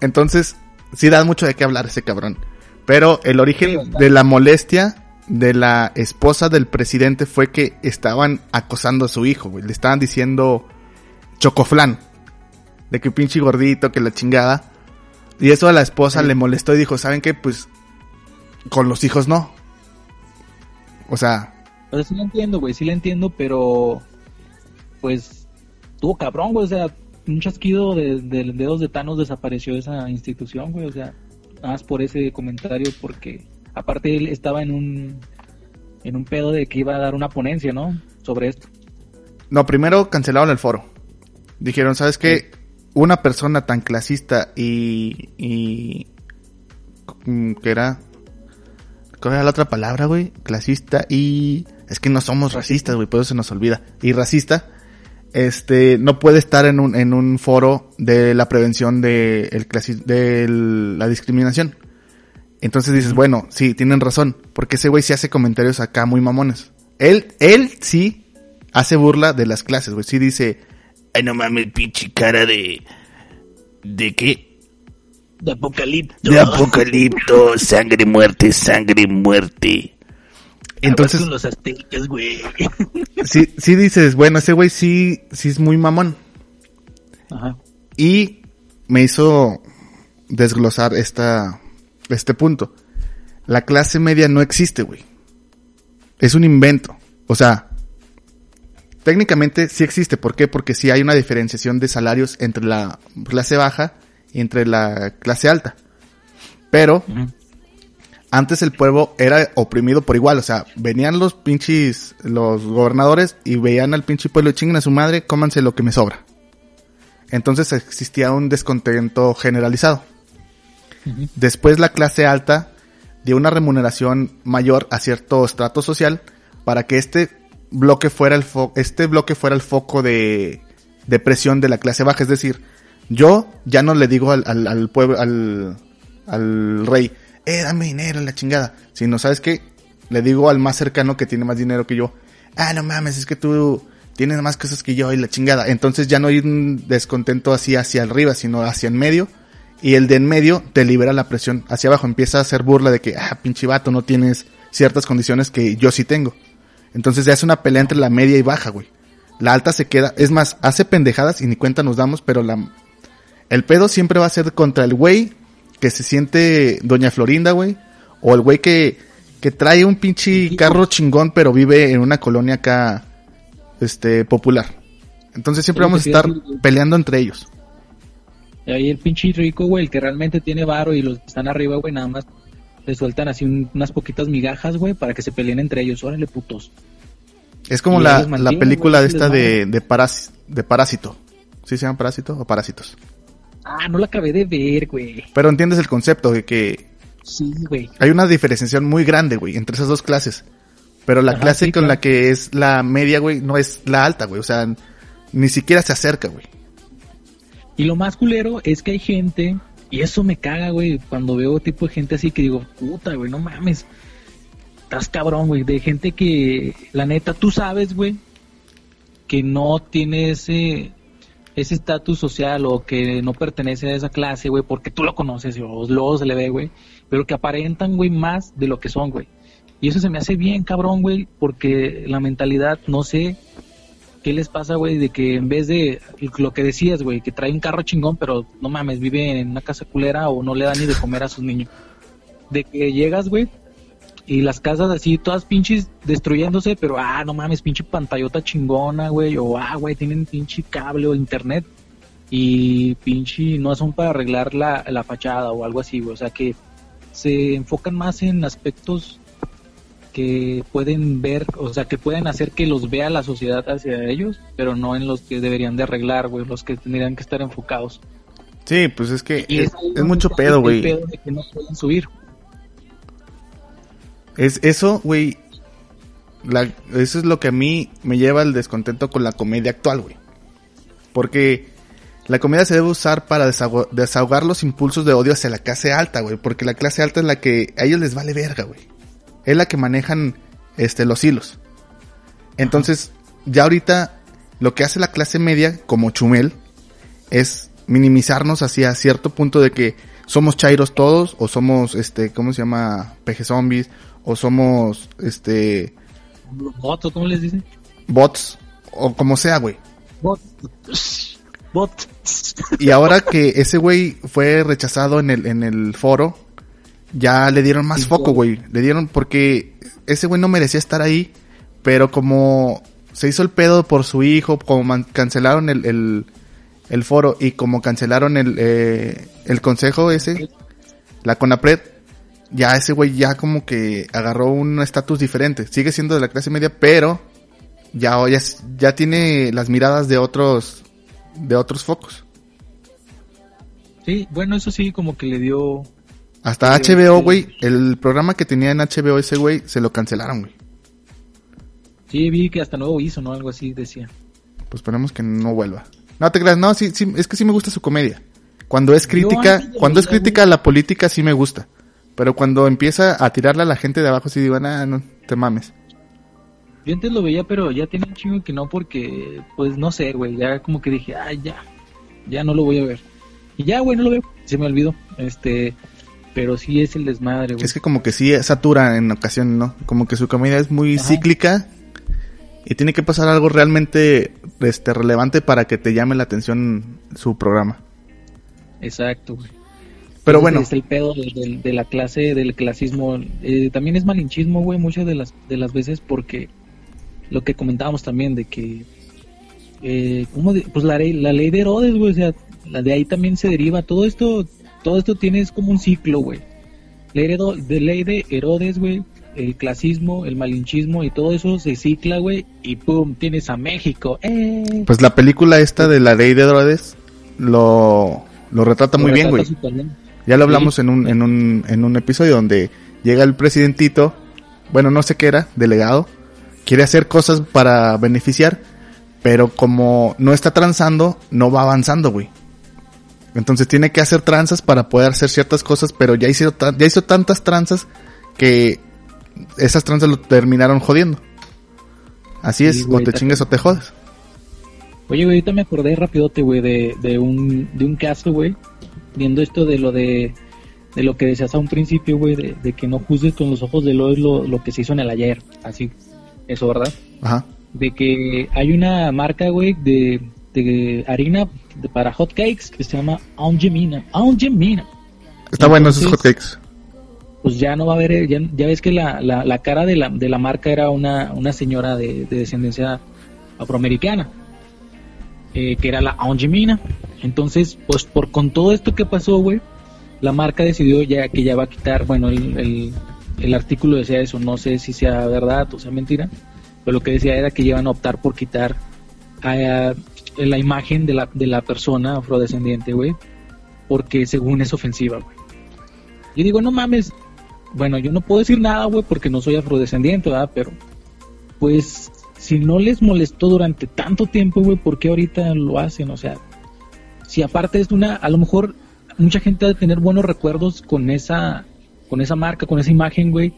entonces, sí da mucho de qué hablar ese cabrón. Pero el origen de la molestia de la esposa del presidente fue que estaban acosando a su hijo, güey. Le estaban diciendo chocoflán. De que pinche gordito, que la chingada. Y eso a la esposa Sí. le molestó y dijo, ¿saben qué? Pues con los hijos no. O sea, O sea, sí la entiendo, güey, sí la entiendo, pero pues tuvo cabrón, güey, o sea, un chasquido de, de dedos de Thanos desapareció esa institución, güey, o sea, nada más por ese comentario, porque aparte él estaba en un en un pedo de que iba a dar una ponencia, ¿no? Sobre esto. No, primero cancelaron el foro. Dijeron, ¿sabes qué? Una persona tan clasista y... y ¿Qué era? ¿Cuál era la otra palabra, güey? Clasista y... Es que no somos racistas, güey, por eso se nos olvida. Y racista, este, no puede estar en un, en un foro de la prevención de, el clasi- de el- la discriminación. Entonces dices, bueno, sí, tienen razón, porque ese güey sí hace comentarios acá muy mamones. Él, él sí hace burla de las clases, güey. Sí dice, Ay, no mames, pinche cara de... ¿De qué? De apocalipto. De apocalipto, sangre, muerte, sangre, muerte. Entonces, con los aztecas, güey. sí, sí dices, bueno, ese güey sí, sí es muy mamón. Ajá. Y me hizo desglosar esta, este punto. La clase media no existe, güey. Es un invento. O sea, técnicamente sí existe. ¿Por qué? Porque sí hay una diferenciación de salarios entre la clase baja y entre la clase alta. Pero. Antes el pueblo era oprimido por igual, o sea, venían los pinches, los gobernadores y veían al pinche pueblo, chinguen a su madre, cómanse lo que me sobra. Entonces existía un descontento generalizado. Después la clase alta dio una remuneración mayor a cierto estrato social para que este bloque fuera el fo- este bloque fuera el foco de, de presión de la clase baja. Es decir, yo ya no le digo al, al, al pueblo, al, al rey, eh, dame dinero, la chingada. Sino, ¿sabes qué? Le digo al más cercano que tiene más dinero que yo, ah, no mames, es que tú tienes más cosas que yo y la chingada. Entonces ya no hay un descontento así hacia arriba, sino hacia en medio. Y el de en medio te libera la presión hacia abajo. Empieza a hacer burla de que, ah, pinche vato, no tienes ciertas condiciones que yo sí tengo. Entonces ya es una pelea entre la media y baja, güey. La alta se queda, es más, hace pendejadas y ni cuenta nos damos, pero la, el pedo siempre va a ser contra el güey que se siente Doña Florinda, güey. O el güey que, que trae un pinche carro chingón, pero vive en una colonia acá, este, popular. Entonces siempre vamos a estar peleando entre ellos. Y ahí el pinche rico, güey, el que realmente tiene varo y los que están arriba, güey, nada más le sueltan así un- unas poquitas migajas, güey, para que se peleen entre ellos. Órale, putos. Es como la, la película de esta de, de, Parás- de Parásito. ¿Sí se llama Parásito o Parásitos? Ah, no la acabé de ver, güey. Pero entiendes el concepto de que Sí, güey. hay una diferenciación muy grande, güey, entre esas dos clases. Pero la Ajá, clase sí, con claro. la que es la media, güey, no es la alta, güey. O sea, ni siquiera se acerca, güey. Y lo más culero es que hay gente, y eso me caga, güey, cuando veo tipo de gente así que digo, puta, güey, no mames. Estás cabrón, güey, de gente que, la neta, tú sabes, güey, que no tiene ese ese estatus social o que no pertenece a esa clase, güey, porque tú lo conoces o luego se le ve, güey, pero que aparentan, güey, más de lo que son, güey. Y eso se me hace bien, cabrón, güey, porque la mentalidad, no sé, ¿Qué les pasa, güey? De que en vez de lo que decías, güey, que trae un carro chingón, pero no mames, vive en una casa culera o no le da ni de comer a sus niños. De que llegas, güey, y las casas así, todas pinches destruyéndose, pero ah, no mames, pinche pantallota chingona, güey, o ah, güey, tienen pinche cable o internet y pinche no son para arreglar la, la fachada o algo así, güey. O sea que se enfocan más en aspectos que pueden ver, o sea, que pueden hacer que los vea la sociedad hacia ellos, pero no en los que deberían de arreglar, güey, los que tendrían que estar enfocados. Sí, pues es que Y es, es donde mucho pedo, güey. que no pueden subir. Es eso, güey. Eso es lo que a mí me lleva al descontento con la comedia actual, güey. Porque la comedia se debe usar para desahogar, desahogar los impulsos de odio hacia la clase alta, güey. Porque la clase alta es la que a ellos les vale verga, güey. Es la que manejan este, los hilos. Entonces, ya ahorita lo que hace la clase media, como Chumel, es minimizarnos hacia cierto punto de que somos chairos todos, o somos, este, ¿cómo se llama? Peje zombies, o somos, este, bots, ¿cómo les dicen? bots, o como sea, güey. Bots. Bots. Y ahora que ese güey fue rechazado en el, en el foro, ya le dieron más foco, güey. Le dieron, porque ese güey no merecía estar ahí, pero como se hizo el pedo por su hijo, como cancelaron el, el, el foro y como cancelaron el, eh, el consejo ese, la CONAPRED, ya ese güey ya como que agarró un estatus diferente. Sigue siendo de la clase media, pero ya, ya, ya tiene las miradas de otros, de otros focos. Sí, bueno, eso sí, como que le dio. Hasta HBO, sí. güey, el programa que tenía en HBO ese güey, se lo cancelaron, güey. Sí, vi que hasta nuevo hizo, ¿no? Algo así decía. Pues esperemos que no vuelva. No te creas, no, sí, sí, es que sí me gusta su comedia. Cuando es crítica, cuando es crítica a la política sí me gusta. Pero cuando empieza a tirarle a la gente de abajo sí digo, ah, no, te mames. Yo antes lo veía, pero ya tiene un chingo que no, porque, pues no sé, güey. Ya como que dije, ay, ya. Ya no lo voy a ver. Y ya, güey, no lo veo. Se me olvidó. Este. Pero sí es el desmadre, güey. Es que como que sí satura en ocasiones, ¿no? Como que su comedia es muy Ajá. cíclica y tiene que pasar algo realmente este relevante para que te llame la atención su programa. Exacto, güey. Pero bueno, Es el pedo de, de- de la clase, del clasismo. Eh, también es malinchismo, güey, muchas de las, de las veces porque lo que comentábamos también de que, eh, ¿cómo de- pues la ley, la ley de Herodes, güey, o sea, la de ahí también se deriva. Todo esto, todo esto tiene es como un ciclo, güey. Ley de, de ley de Herodes, güey, el clasismo, el malinchismo y todo eso se cicla, güey, y pum, tienes a México. ¡Eh! pues la película esta de la ley de Herodes lo, lo retrata muy Lo bien, retrata güey. Ya lo hablamos en un, en un, en un episodio donde llega el presidentito, bueno, no sé qué era, delegado, quiere hacer cosas para beneficiar, pero como no está transando, no va avanzando, güey. Entonces tiene que hacer tranzas para poder hacer ciertas cosas, pero ya hizo, ya hizo tantas tranzas que esas tranzas lo terminaron jodiendo. Así Sí, es, o güey, te ta- chingues o te jodes. Oye, güey, ahorita me acordé rapidote, güey, de, de un, de un caso, güey, viendo esto de lo de, de lo que decías a un principio, güey, de, de que no juzgues con los ojos del hoy lo, lo que se hizo en el ayer, así, eso, ¿verdad? Ajá. De que hay una marca, güey, de, de harina de- para hot cakes que se llama Angemina, Angemina. Está bueno esos hotcakes. Pues ya no va a haber, ya, ya ves que la, la, la cara de la, de la marca era una, una señora de, de descendencia afroamericana, eh, que era la Angemina. Entonces, pues por con todo esto que pasó, güey, la marca decidió ya que ya va a quitar, bueno, el, el, el artículo decía eso, no sé si sea verdad o sea mentira, pero lo que decía era que iban a optar por quitar a- la imagen de la, de la persona afrodescendiente, güey, porque según es ofensiva, güey. Yo digo, no mames, bueno, yo no puedo decir nada, güey, porque no soy afrodescendiente, ¿verdad? Pero, pues, si no les molestó durante tanto tiempo, güey, ¿por qué ahorita lo hacen? O sea, si aparte es una, a lo mejor mucha gente ha de tener buenos recuerdos con esa, con esa marca, con esa imagen, güey,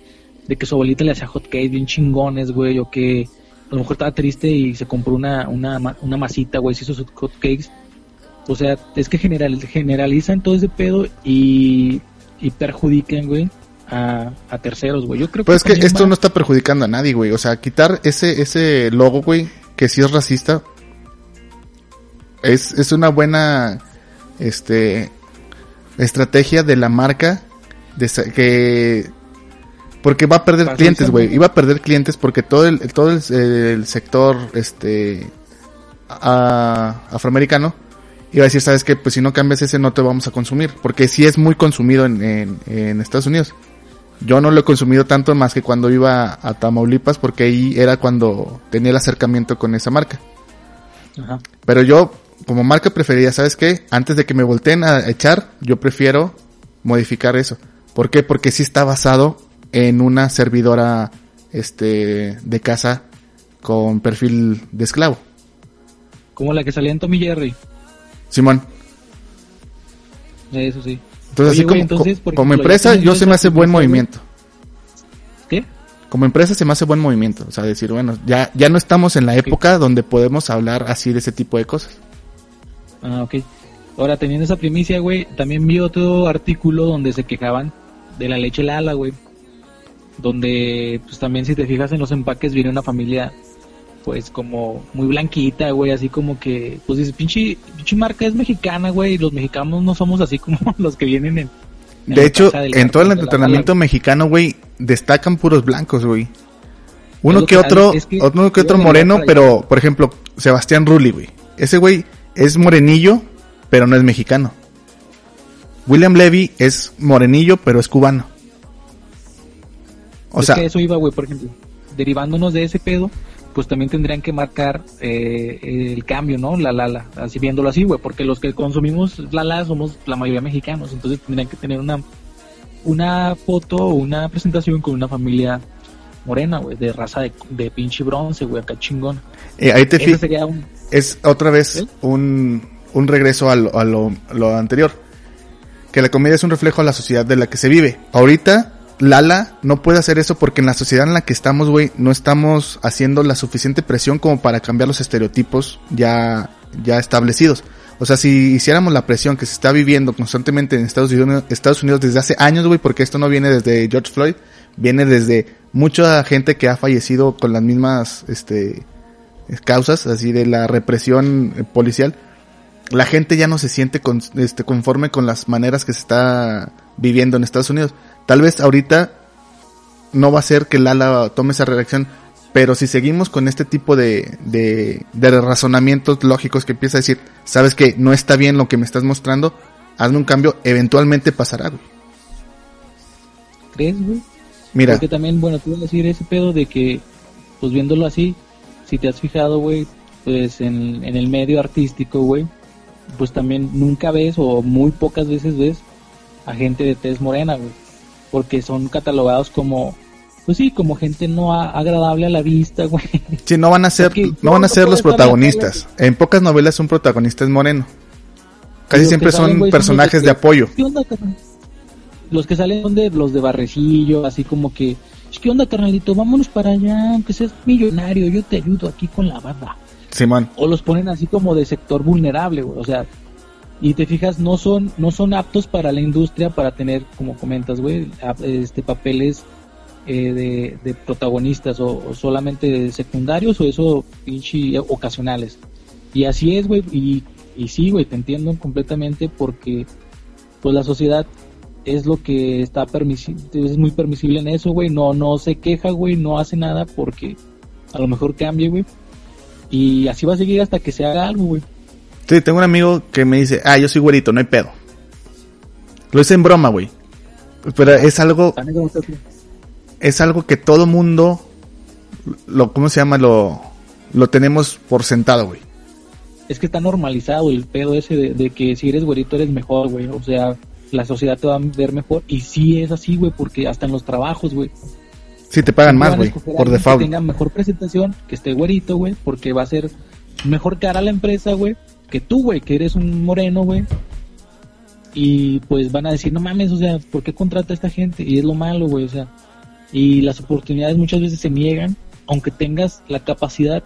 de que su abuelita le hacía hotcakes bien chingones, güey, o que a lo mejor estaba triste y se compró una, una, una masita, güey, se hizo sus hotcakes. O sea, es que general, generalizan todo ese pedo y, y perjudican, güey, a, a terceros, güey. Yo creo Pues es que esto va- no está perjudicando a nadie, güey. O sea, quitar ese, ese logo, güey, que sí es racista, es, es una buena, este, estrategia de la marca de que, porque va a perder clientes, güey. Iba a perder clientes porque todo el, todo el, el sector, este, a- afroamericano, iba a decir, sabes que, pues si no cambias ese no te vamos a consumir, porque sí es muy consumido en, en, en Estados Unidos. Yo no lo he consumido tanto más que cuando iba a Tamaulipas porque ahí era cuando tenía el acercamiento con esa marca. Ajá. Pero yo como marca preferida, ¿sabes qué? Antes de que me volteen a echar, yo prefiero modificar eso. ¿Por qué? Porque sí está basado en una servidora este de casa con perfil de esclavo. Como la que salía en Tommy Jerry. Simón. Eso sí. Entonces, Oye, así como, entonces, como ejemplo, empresa, yo se me hace buen movimiento. ¿Qué? Como empresa se me hace buen movimiento. O sea, decir, bueno, ya, ya no estamos en la época donde podemos hablar así de ese tipo de cosas. Ah, ok. Ahora, teniendo esa primicia, güey, también vi otro artículo donde se quejaban de la leche Lala, güey. Donde, pues también si te fijas en los empaques, viene una familia, pues como muy blanquita, güey, así como que, pues dices, pinche, pinche marca es mexicana, güey, y los mexicanos no somos así como los que vienen en... en De hecho, en todo el la Lala, mexicano, güey, destacan puros blancos, güey. Uno que que- otro, es que uno que otro moreno, allá. pero, por ejemplo, Sebastián Rulli, güey. Ese güey es morenillo, pero no es mexicano. William Levy es morenillo, pero es cubano. O es sea, que eso iba, güey, por ejemplo, derivándonos de ese pedo, pues también tendrían que marcar eh, el cambio, ¿no? La Lala, así viéndolo así, güey, porque los que consumimos Lala somos la mayoría mexicanos, entonces tendrían que tener una una foto o una presentación con una familia morena, güey, de raza de, de pinche bronce, güey, acá chingón. eh, ahí te fijas. un... es otra vez un, un regreso a, lo, a lo, lo anterior. Que la comedia es un reflejo a la sociedad de la que se vive. Ahorita, Lala no puede hacer eso porque en la sociedad en la que estamos, güey, no estamos haciendo la suficiente presión como para cambiar los estereotipos ya, ya establecidos. O sea, si hiciéramos la presión que se está viviendo constantemente en Estados Unidos, Estados Unidos desde hace años, güey, porque esto no viene desde George Floyd, viene desde mucha gente que ha fallecido con las mismas, este, causas, así de la represión eh, policial, la gente ya no se siente con- este, conforme con las maneras que se está viviendo en Estados Unidos. Tal vez ahorita no va a ser que Lala tome esa reacción, pero si seguimos con este tipo de, de, de razonamientos lógicos que empieza a decir, sabes que no está bien lo que me estás mostrando, hazme un cambio, eventualmente pasará, güey. ¿Crees, güey? Mira, Porque también, bueno, te iba a decir ese pedo de que, pues viéndolo así, si te has fijado, güey, pues en, en el medio artístico, güey, pues también nunca ves o muy pocas veces ves a gente de tez morena, güey, porque son catalogados como, pues sí, como gente no agradable a la vista, güey. si no van a ser, Porque no van a ser los protagonistas. En pocas novelas un protagonista es moreno. Casi Los siempre salen, son personajes de apoyo. ¿Qué onda, carnal? Los que salen son de los de barrecillo, así como que, ¿qué onda, carnalito? Vámonos para allá, aunque seas millonario, yo te ayudo aquí con la barba. O los ponen así como de sector vulnerable, güey. O sea, y te fijas, no son, no son aptos para la industria para tener, como comentas, güey, este papeles eh, de, de protagonistas o, o solamente secundarios o eso pinche ocasionales. Y así es, güey, y, y sí, güey, te entiendo completamente porque pues la sociedad es lo que está permisible, es muy permisible en eso, güey, no, no se queja, güey, no hace nada porque a lo mejor cambie, güey. Y así va a seguir hasta que se haga algo, güey. Sí, tengo un amigo que me dice, ah, yo soy güerito, no hay pedo. Lo hice en broma, güey. Pero es algo, es algo que todo mundo, lo, ¿cómo se llama? Lo, lo tenemos por sentado, güey. es que está normalizado el pedo ese de, de que si eres güerito eres mejor, güey. O sea, la sociedad te va a ver mejor. Y sí es así, güey, porque hasta en los trabajos, güey. Sí te pagan más, güey, por default. Que tenga mejor presentación, que esté güerito, güey, porque va a ser mejor cara a la empresa, güey, que tú, güey, que eres un moreno, güey. Y pues van a decir, no mames, o sea, ¿por qué contrata a esta gente? Y es lo malo, güey, o sea. Y las oportunidades muchas veces se niegan, aunque tengas la capacidad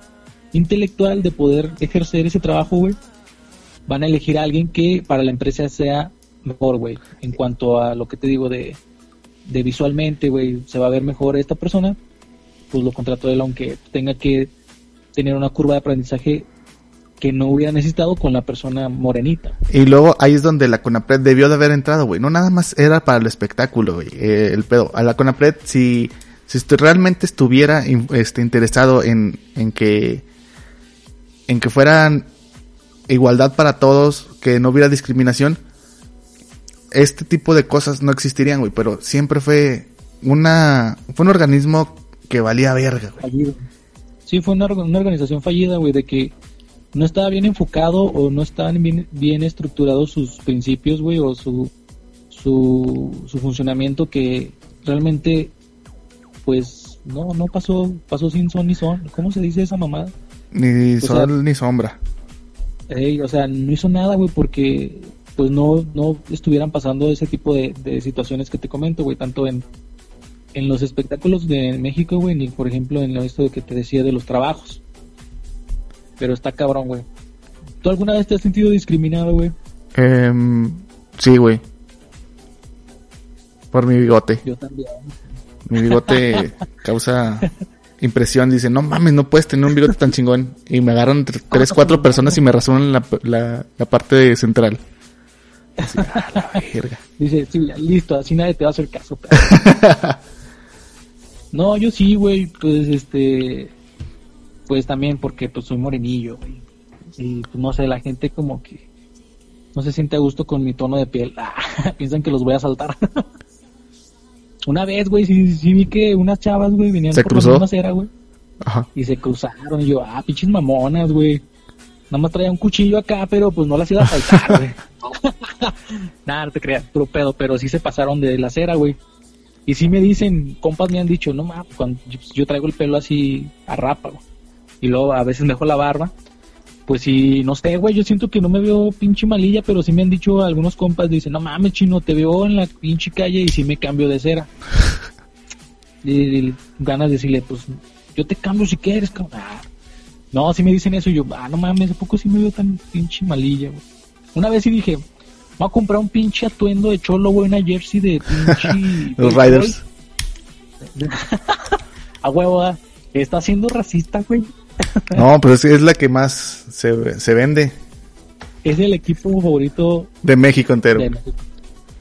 intelectual de poder ejercer ese trabajo, güey. Van a elegir a alguien que para la empresa sea mejor, güey, en cuanto a lo que te digo de, de visualmente, güey, se va a ver mejor esta persona, pues lo contrató él, aunque tenga que tener una curva de aprendizaje que no hubiera necesitado con la persona morenita. Y luego ahí es donde la CONAPRED debió de haber entrado, güey. No nada más era para el espectáculo, güey. eh, el pedo. A la CONAPRED, si, si realmente estuviera este, interesado en, en que en que fueran igualdad para todos, que no hubiera discriminación, este tipo de cosas no existirían, güey. Pero siempre fue una fue un organismo que valía verga, güey. fallido. Sí, fue una, una organización fallida, güey, de que no estaba bien enfocado o no estaban bien, bien estructurados sus principios, güey, o su, su, su funcionamiento que realmente, pues, no, no pasó, pasó sin son ni son. ¿Cómo se dice esa mamada? Ni O sea, sol ni sombra. Ey, o sea, no hizo nada, güey, porque pues no, no estuvieran pasando ese tipo de, de situaciones que te comento, güey, tanto en, en los espectáculos de México, güey, ni por ejemplo en lo esto de que te decía de los trabajos. Pero está cabrón, güey. ¿Tú alguna vez te has sentido discriminado, güey? Em, sí, güey. Por mi bigote. Yo también. Mi bigote causa impresión. Dice, no mames, no puedes tener un bigote tan chingón. Y me agarran tr- tres, cuatro personas y me rasuran la, la, la parte central. Así, a la verga. Dice, sí, listo, así nadie te va a hacer caso. no, yo sí, güey, pues este, pues también porque pues soy morenillo, güey. Y pues no sé, la gente como que no se siente a gusto con mi tono de piel. Ah, piensan que los voy a saltar. Una vez, güey, sí, sí vi que unas chavas, güey, venían ¿Se por cruzó? la misma acera, güey, Ajá. y se cruzaron. Y yo, ah, pinches mamonas, güey. Nada más traía un cuchillo acá, pero pues no las iba a saltar, güey. Nada, no te creas, puro pedo, pero sí se pasaron de la acera, güey. Y sí me dicen, compas me han dicho, no mames, cuando yo, yo traigo el pelo así a rapa, güey. Y luego a veces me dejo la barba. Pues sí, no sé, güey, yo siento que no me veo pinche malilla, pero sí me han dicho algunos compas, dicen, no mames, chino, te veo en la pinche calle y sí me cambio de cera. y, y ganas de decirle, pues, yo te cambio si quieres, cabrón. No, sí me dicen eso y yo, ah, no mames, ¿a poco sí me veo tan pinche malilla, güey? Una vez sí dije, voy a comprar un pinche atuendo de cholo, güey, una jersey de pinche... Los béisbol". Riders. A huevo, está siendo racista, güey. No, pero es, es la que más se, se vende Es el equipo favorito de México entero. de México.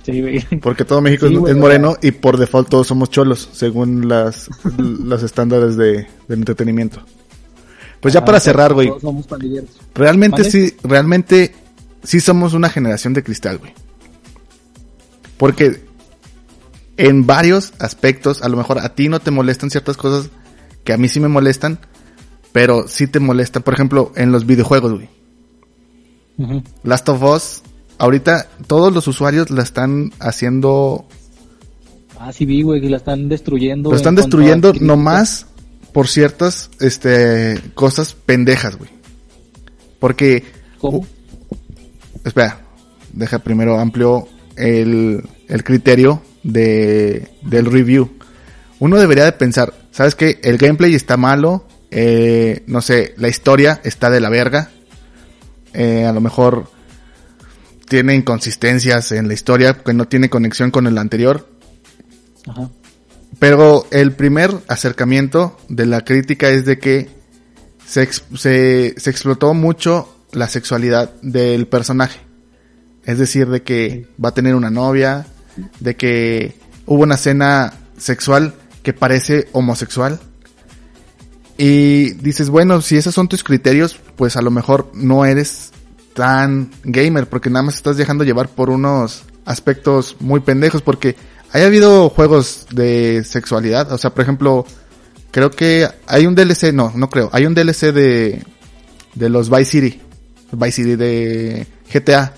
Sí, güey. Porque todo México Sí, es, güey, es moreno y por default todos somos cholos, según las los estándares de, del entretenimiento. Pues ya Ah, para cerrar, güey. Todos somos pandilleros. Realmente sí, realmente sí somos una generación de cristal, güey. Porque en varios aspectos, a lo mejor a ti no te molestan ciertas cosas que a mí sí me molestan, pero sí te molestan, por ejemplo, en los videojuegos, güey. Last of Us, ahorita todos los usuarios la están haciendo, Ah, sí vi, güey, que la están destruyendo. lo están destruyendo nomás por ciertas este cosas pendejas, güey. Porque ¿Cómo? espera, deja primero amplio el, el criterio de, del review. Uno debería de pensar, ¿sabes qué? El gameplay está malo, eh, no sé, la historia está de la verga, eh, a lo mejor tiene inconsistencias en la historia que no tiene conexión con el anterior, Ajá. Pero el primer acercamiento de la crítica es de que se, se explotó mucho la sexualidad del personaje. Es decir, de que va a tener una novia, de que hubo una escena sexual que parece homosexual. Y dices, bueno, si esos son tus criterios, pues a lo mejor no eres tan gamer, porque nada más estás dejando llevar por unos aspectos muy pendejos, porque haya habido juegos de sexualidad, o sea, por ejemplo, creo que hay un DLC, no, no creo, hay un DLC de, de los Vice City, Vice City de GTA,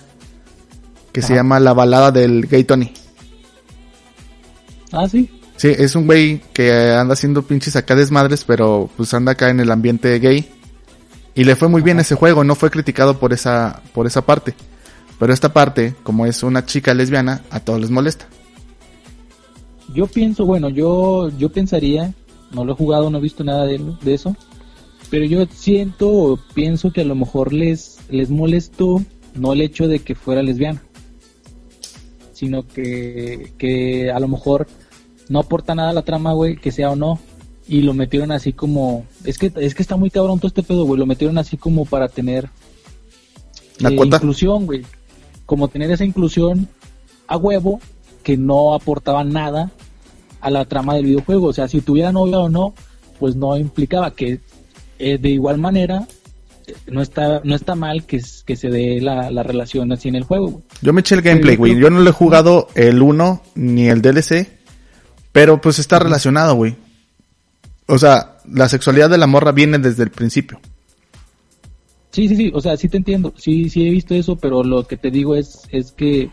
que se llama La balada del gay Tony. Ah, sí. Sí, es un güey que anda haciendo pinches acá desmadres, pero pues anda acá en el ambiente gay. Y le fue muy bien ese juego, no fue criticado por esa, por esa parte. Pero esta parte, como es una chica lesbiana, a todos les molesta. Yo pienso, bueno, yo, yo pensaría, no lo he jugado, no he visto nada de, de eso, pero yo siento o pienso que a lo mejor les, les molestó no el hecho de que fuera lesbiana, sino que, que a lo mejor no aporta nada a la trama, güey, que sea o no, y lo metieron así como, es que, es que está muy cabrón todo este pedo, güey, lo metieron así como para tener ¿La eh, inclusión, güey, como tener esa inclusión a huevo que no aportaba nada a la trama del videojuego. O sea, si tuviera novia o no, pues no implicaba que eh, de igual manera eh, no está no está mal que, que se dé la, la relación así en el juego. güey. Yo me eché el gameplay, güey. Yo no lo he jugado el 1 ni el DLC. Pero pues está relacionado, güey. O sea, la sexualidad de la morra viene desde el principio. Sí, sí, sí, o sea, sí te entiendo, sí, sí he visto eso, pero lo que te digo es, es que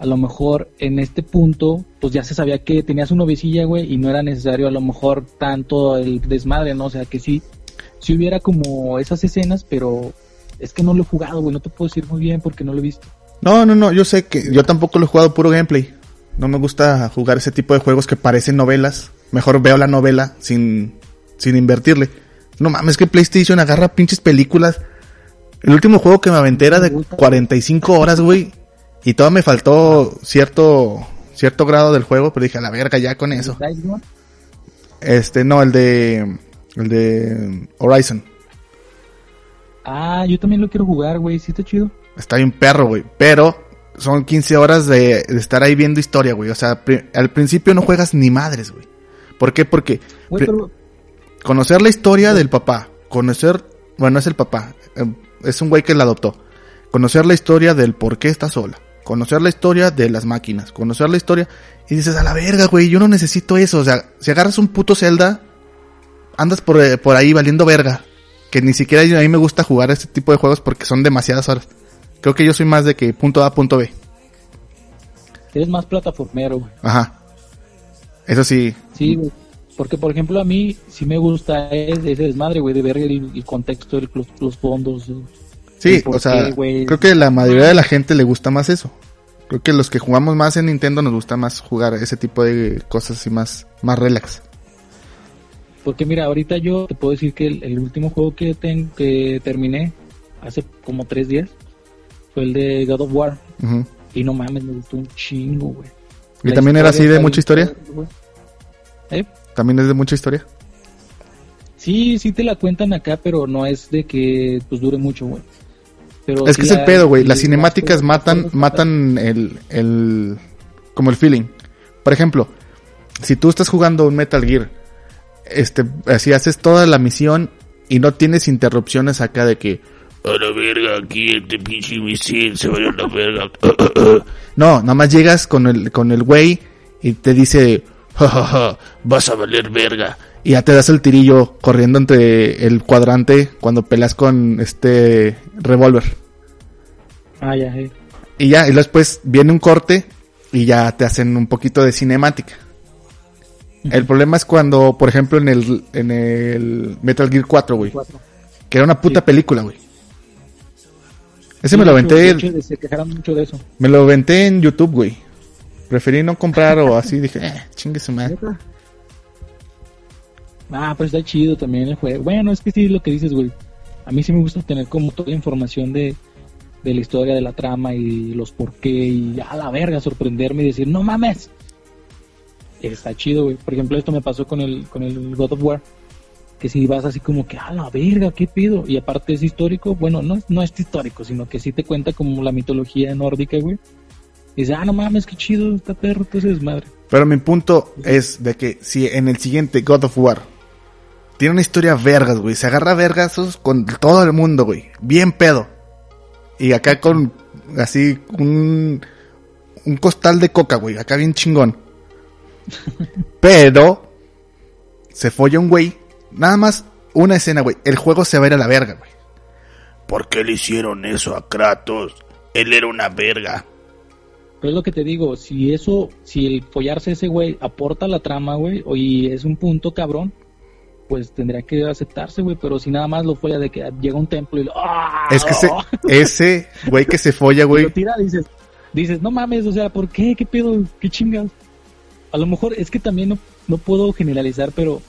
a lo mejor en este punto, pues ya se sabía que tenías una novicilla, güey, y no era necesario a lo mejor tanto el desmadre, ¿no? O sea, que sí, sí hubiera como esas escenas, pero es que no lo he jugado, güey, no te puedo decir muy bien porque no lo he visto. No, no, no. Yo sé que yo tampoco lo he jugado puro gameplay. No me gusta jugar ese tipo de juegos que parecen novelas. Mejor veo la novela sin, sin invertirle. No mames, que PlayStation agarra pinches películas. El último juego que me aventé era de 45 horas, güey. Y todo me faltó cierto, cierto grado del juego, pero dije, a la verga ya con eso. Este, no, el de, el de Horizon. Ah, yo también lo quiero jugar, güey, sí está chido. Está bien perro, güey. Pero son 15 horas de, de estar ahí viendo historia, güey. O sea, pri- al principio no juegas ni madres, güey. ¿Por qué? Porque pero, conocer la historia del papá, conocer, bueno, es el papá, eh, es un güey que la adoptó. Conocer la historia del por qué está sola. Conocer la historia de las máquinas. Conocer la historia. Y dices, a la verga, güey, yo no necesito eso. O sea, si agarras un puto Zelda, andas por, eh, por ahí valiendo verga. Que ni siquiera a mí me gusta jugar este tipo de juegos porque son demasiadas horas. Creo que yo soy más de que punto A, punto B. eres más plataformero, güey. Ajá. Eso sí. Sí, güey. Porque, por ejemplo, a mí sí me gusta ese, ese desmadre, güey, de ver el, el contexto, de los, los fondos. eh. Sí, ¿Y por o sea, qué, creo que la mayoría de la gente le gusta más eso. Creo que los que jugamos más en Nintendo nos gusta más jugar ese tipo de cosas así más, más relax. Porque mira, ahorita yo te puedo decir que el, el último juego que, ten- que terminé hace como tres días fue el de God of War. Y no mames, me gustó un chingo, güey. ¿Y La también era así de mucha historia? ¿Eh? También es de mucha historia. Sí, sí te la cuentan acá, pero no es de que pues dure mucho, güey. Pero es que es el pedo, güey. Las cinemáticas matan, matan el, el, como el feeling. Por ejemplo, si tú estás jugando un Metal Gear, este, así haces toda la misión y no tienes interrupciones acá de que, A la verga, aquí este pinche misil se va a ir a la verga. no, nada más llegas con el, con el güey y te dice, Ja, ja, ja, vas a valer verga. y ya te das el tirillo corriendo entre el cuadrante cuando peleas con este revólver. Ah, ya, eh. Y ya, y después viene un corte y ya te hacen un poquito de cinemática. El problema es cuando, por ejemplo, en el, en el Metal Gear 4, güey, que era una puta Sí. película, güey. Ese Sí, me lo aventé, de hecho, Se quejaron mucho de eso. me lo aventé en YouTube, güey. Preferí no comprar o así, dije, eh, chingue su madre. Ah, pero está chido también el juego. Bueno, es que sí, lo que dices, güey. A mí sí me gusta tener como toda la información de, de la historia, de la trama y los por qué. Y a la verga, sorprenderme y decir, no mames. Está chido, güey. Por ejemplo, esto me pasó con el, con el God of War. Que si vas así como que, a la verga, ¿qué pido? Y aparte es histórico. Bueno, no, es- no es histórico, sino que sí te cuenta como la mitología nórdica, güey. Y ah, no mames, qué chido, está perro, todo ese desmadre. Pero mi punto es de que si en el siguiente God of War tiene una historia vergas, güey, se agarra vergazos con todo el mundo, güey, bien pedo. Y acá con así un un costal de coca, güey, acá bien chingón. Pero se folla un güey, nada más una escena, güey, el juego se va a ir a la verga, güey. ¿Por qué le hicieron eso a Kratos? Él era una verga. Pero es lo que te digo, si eso, si el follarse ese güey aporta la trama, güey, y es un punto cabrón, pues tendría que aceptarse, güey, pero si nada más lo folla de que llega un templo y lo... ¡Ah! Es que ese, ese güey que se folla, güey. lo tira, dices, dices, no mames, o sea, ¿por qué? ¿Qué pedo? ¿Qué chingados? A lo mejor es que también no, no puedo generalizar, pero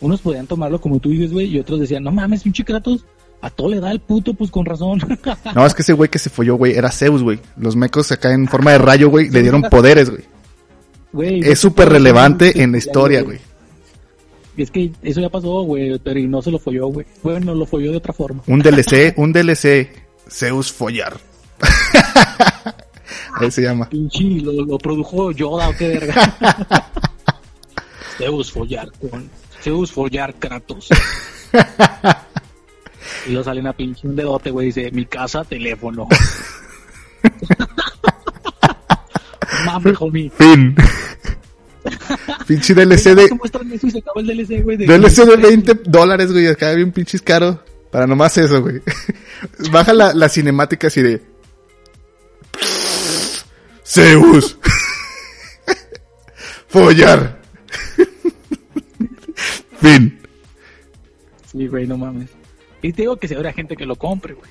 unos podían tomarlo como tú dices, güey, y otros decían, no mames, pinche Kratos, a todo le da el puto, pues con razón. No, es que ese güey que se folló, güey, era Zeus, güey. Los mecos acá en forma de rayo, güey, le dieron poderes, güey. Güey, Es súper relevante en la historia, güey. Y es que eso ya pasó, güey, pero y no se lo folló, güey. Bueno, lo folló de otra forma. Un DLC, un DLC, Zeus follar. Ahí se llama. Pinche, lo, lo produjo Yoda o qué verga. Zeus follar con Zeus follar Kratos. y lo sale una pinche un dedote, güey, dice, mi casa, teléfono. Mames, homie. Fin. Pinche DLC de, DLC, güey. de- DLC de 20 dólares, güey. Acá bien pinches caro. Para nomás eso, güey. Baja la, la cinemática así de... Zeus. Follar. fin. Sí, güey, no mames. Y te digo que se habrá gente que lo compre, güey.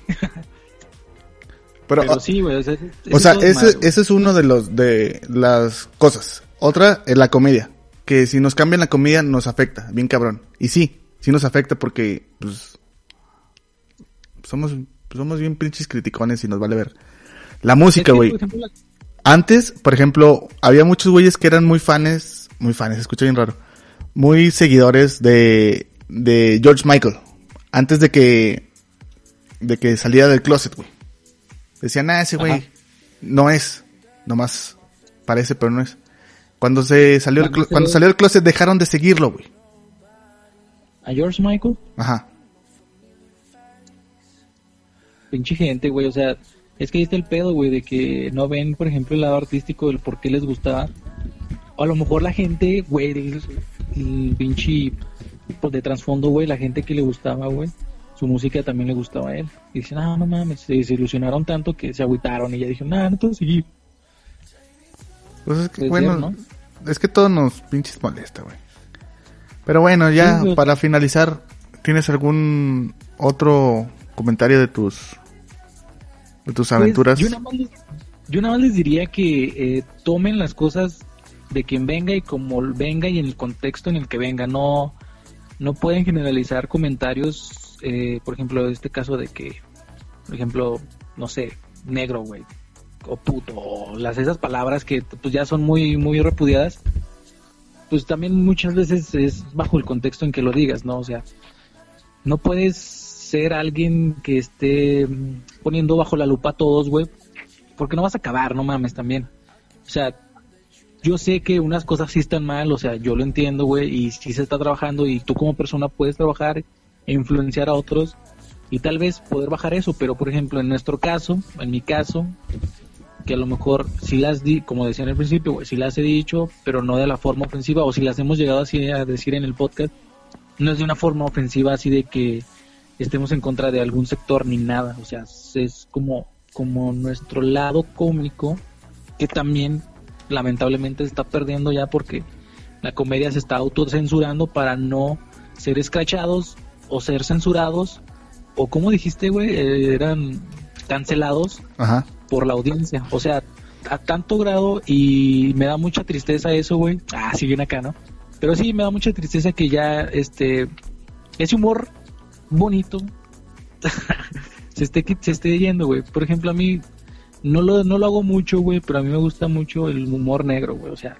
Pero, Pero sí, güey. O sea, O sea, ese, ese, ese es uno de los de las cosas. Otra es la comedia. Que si nos cambian la comedia nos afecta, bien cabrón. Y sí, sí nos afecta porque pues somos somos bien pinches criticones y nos vale ver. La música, güey. Antes, por ejemplo, había muchos güeyes que eran muy fans, muy fans, escucha bien raro. Muy seguidores de de George Michael antes de que de que saliera del closet, güey. Decían, "Ah, ese güey no es, nomás parece, pero no es." Cuando se salió el Cuando salió del closet dejaron de seguirlo, güey. A George Michael, Ajá. pinche gente, güey. O sea, es que ahí está el pedo, güey, de que no ven, por ejemplo, el lado artístico del por qué les gustaba. O a lo mejor la gente, güey, el, el pinche pues, de trasfondo, güey, la gente que le gustaba, güey, su música también le gustaba a él. Y dicen, ah, no mames, se desilusionaron tanto que se agüitaron y ya dijeron, nah, no a seguir. Pues es que bueno, es que todo nos pinches molesta, güey. Pero bueno, ya Sí, para finalizar, ¿tienes algún otro comentario de tus de tus Pues, aventuras? yo, nada más les, yo nada más les diría que eh, tomen las cosas de quien venga y como venga y en el contexto en el que venga. No, no pueden generalizar comentarios, eh, por ejemplo, este caso de que, por ejemplo, no sé, negro, güey, o puto, o las esas palabras que pues ya son muy, muy repudiadas. Pues también muchas veces es bajo el contexto en que lo digas, ¿no? O sea, no puedes ser alguien que esté mm, poniendo bajo la lupa a todos, güey, porque no vas a acabar, no mames también. O sea, yo sé que unas cosas sí están mal, o sea, yo lo entiendo, güey, y sí se está trabajando y tú como persona puedes trabajar e influenciar a otros y tal vez poder bajar eso, pero por ejemplo, en nuestro caso, en mi caso, que a lo mejor si las di, como decía en el principio, si las he dicho, pero no de la forma ofensiva, o si las hemos llegado así a decir en el podcast, no es de una forma ofensiva así de que estemos en contra de algún sector ni nada, o sea, es como, como nuestro lado cómico que también lamentablemente se está perdiendo ya porque la comedia se está autocensurando para no ser escrachados o ser censurados o como dijiste, güey, eran cancelados Ajá. Por la audiencia. O sea, a tanto grado y me da mucha tristeza eso, güey. Ah, sí, bien acá, ¿no? Pero sí, me da mucha tristeza que ya, este, ese humor bonito se esté, se esté yendo, güey. Por ejemplo, a mí no lo, no lo hago mucho, güey, pero a mí me gusta mucho el humor negro, güey. O sea,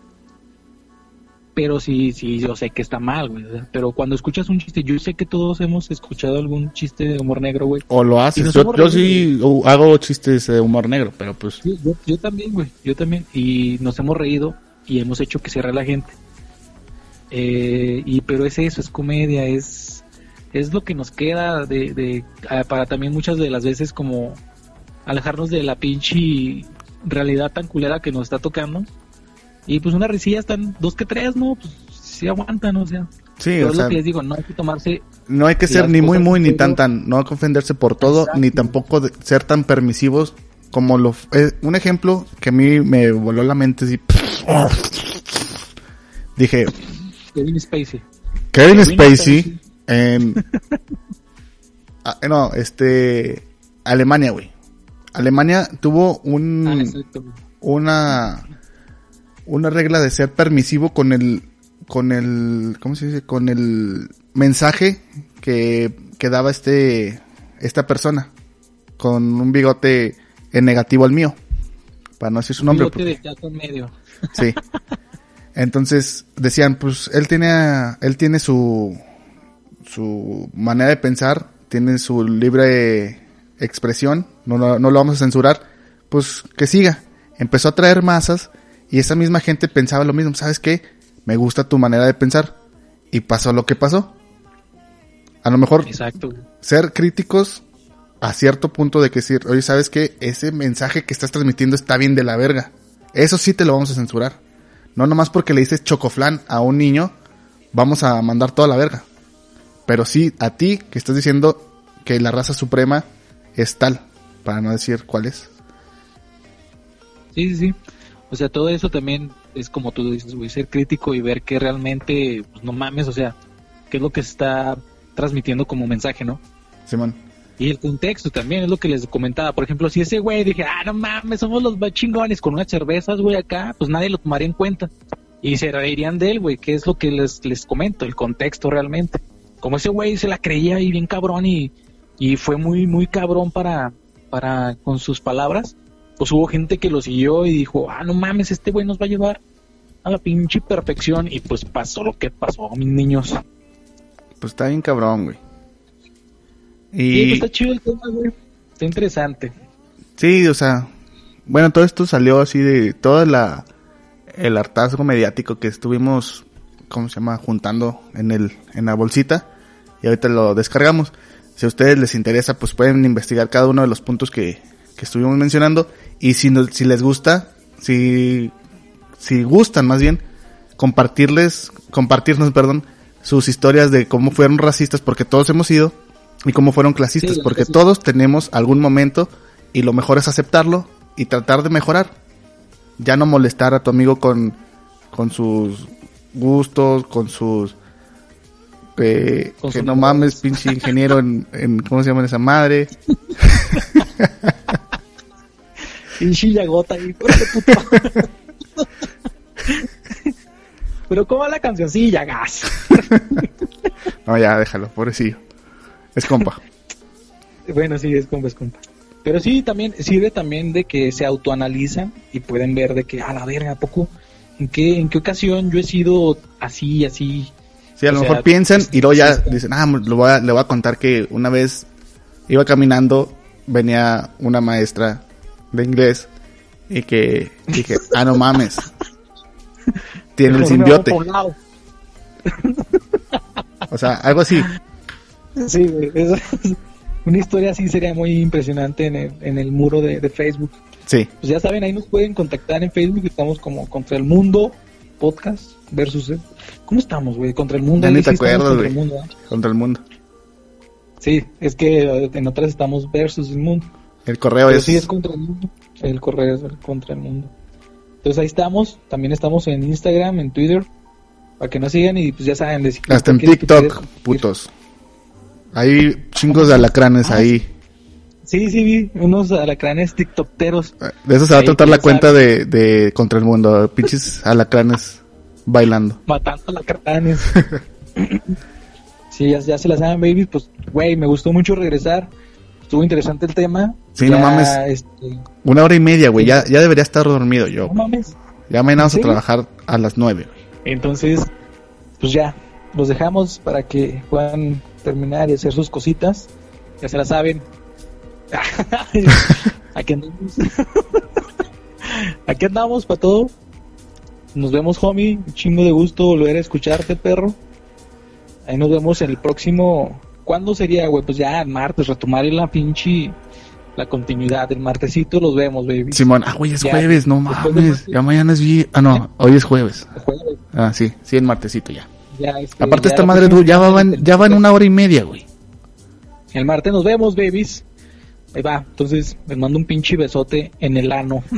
pero sí, sí, yo sé que está mal, güey. pero cuando escuchas un chiste, yo sé que todos hemos escuchado algún chiste de humor negro, güey. O lo haces. Yo, sí hago chistes de humor negro, pero pues Yo, yo- yo también, güey, yo también. Y nos hemos reído y hemos hecho que ría la gente. Eh, y pero es eso, es comedia, es es lo que nos queda de, de ah, para también muchas de las veces como alejarnos de la pinche realidad tan culera que nos está tocando. Y pues una risilla están dos que tres, ¿no? Pues sí aguantan, o sea. Sí, Yo o es sea, lo que les digo, no hay que tomarse no hay que ser ni muy muy ni tan tan, no hay que ofenderse por todo, Exacto. ni tampoco de- ser tan permisivos como lo... eh, un ejemplo que a mí me voló la mente así... Dije, Kevin Spacey. Kevin Kevin Spacey Spacey. en... Ah, no, este... Alemania, güey. Alemania tuvo un... Ah, una una regla de ser permisivo con el con el ¿cómo se dice? con el mensaje que, que daba este esta persona con un bigote en negativo al mío para no decir su nombre Bigote de medio. Sí. Entonces decían, pues él tiene, él tiene su, su manera de pensar, tiene su libre expresión, no, no, no lo vamos a censurar, pues que siga. Empezó a traer masas y esa misma gente pensaba lo mismo, ¿sabes qué? Me gusta tu manera de pensar. Y pasó lo que pasó. A lo mejor Exacto. ser críticos a cierto punto de que decir, oye, ¿sabes qué? Ese mensaje que estás transmitiendo está bien de la verga. Eso sí te lo vamos a censurar. No nomás porque le dices chocoflán a un niño, vamos a mandar toda la verga. Pero sí a ti que estás diciendo que la raza suprema es tal, para no decir cuál es. Sí, sí, sí. O sea, todo eso también es como tú dices, güey, ser crítico y ver que realmente, pues, no mames, o sea, qué es lo que se está transmitiendo como mensaje, ¿no? Simón. Y el contexto también es lo que les comentaba. Por ejemplo, si ese güey dije, ah, no mames, somos los más chingones con unas cervezas, güey, acá, pues nadie lo tomaría en cuenta. Y se reirían de él, güey, que es lo que les, les comento, el contexto realmente. Como ese güey se la creía y bien cabrón y, y fue muy, muy cabrón para, para, con sus palabras, pues hubo gente que lo siguió y dijo, ah, no mames, este güey nos va a llevar a la pinche perfección. Y pues pasó lo que pasó, mis niños. Pues está bien cabrón, güey. Y pues, está chido el tema, güey. Está interesante. sí, o sea, bueno, todo esto salió así de toda la el hartazgo mediático que estuvimos, ¿cómo se llama? Juntando en el en la bolsita y ahorita lo descargamos. Si a ustedes les interesa, pues pueden investigar cada uno de los puntos que, que estuvimos mencionando y si no- si les gusta, si si gustan más bien compartirles compartirnos, perdón, sus historias de cómo fueron racistas porque todos hemos sido y cómo fueron clasistas Sí, porque sí. todos tenemos algún momento y lo mejor es aceptarlo y tratar de mejorar. Ya no molestar a tu amigo con, con sus gustos, con sus... eh, Con que sus no mames, pinche ingeniero en, en... ¿Cómo se llama esa madre? Pinche llagota ahí. Pero ¿cómo va la canción? Sí, llagas. No, ya, déjalo, pobrecillo. Es compa. Bueno, sí, es compa, es compa. Pero sí, también sirve también de que se autoanalizan y pueden ver de que, a la verga, ¿a poco? ¿En qué, ¿En qué ocasión yo he sido así, así? Sí, a O lo sea, mejor piensan y luego ya dicen, ah, lo voy a- le voy a contar que una vez iba caminando, venía una maestra de inglés y que dije, ah, no mames. Tiene el simbiote. O sea, algo así. Sí, güey, es- una historia así sería muy impresionante en el, en el muro de, de Facebook. Sí. Pues ya saben, ahí nos pueden contactar en Facebook. Estamos como Contra el Mundo Podcast versus. eh, ¿Cómo estamos, güey? Contra el Mundo. Ya ni te acuerdas, contra el mundo, ¿eh? Contra el mundo. Sí, es que eh, en otras estamos versus el mundo. El correo Pero es... sí es contra el mundo. El correo es el contra el mundo. Entonces ahí estamos. También estamos en Instagram, en Twitter. Para que nos sigan y pues ya saben. les- Hasta en TikTok, putos. Hay chingos de alacranes Ah, ahí. Sí, sí, vi unos alacranes tiktokeros. De eso se va a tratar la cuenta de, de Contra el Mundo. Pinches alacranes bailando. matando alacranes. sí, ya, ya se la saben, baby. Pues, güey, me gustó mucho regresar. Estuvo interesante el tema. Sí, no mames. este, Una hora y media, güey. Ya, ya debería estar dormido yo. no mames. Ya mañana vamos a trabajar a las nueve. Entonces, pues ya, los dejamos para que puedan terminar y hacer sus cositas. Ya se la saben. Aquí andamos. Aquí andamos para todo. Nos vemos, homie. Un chingo de gusto volver a escucharte, perro. Ahí nos vemos en el próximo. ¿Cuándo sería, güey? Pues ya martes, retomar la pinche. La continuidad. El martesito los vemos, baby. Simón, ah, güey, es Ya, jueves, no mames. Ya mañana es vi... Ah, no, hoy es jueves. Jueves. Ah, sí, sí, el martesito ya. Ya, este, Aparte ya esta madre, du- ya va, semana ya va en una hora y media, güey. El martes nos vemos, babies. Ahí va. Entonces, les mando un pinche besote en el ano.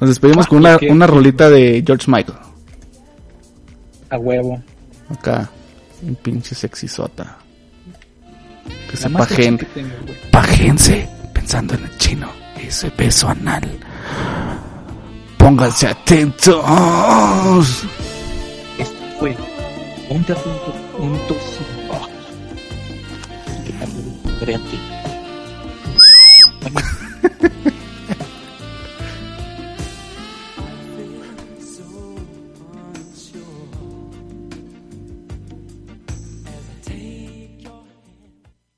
Nos despedimos con una, una rolita de George Michael. A huevo. Acá, un pinche sexisota. Que se pajen. Pájense pensando en el chino. Ese beso anal. Pónganse atentos. Esto fue Ponte Juntos Juntos sin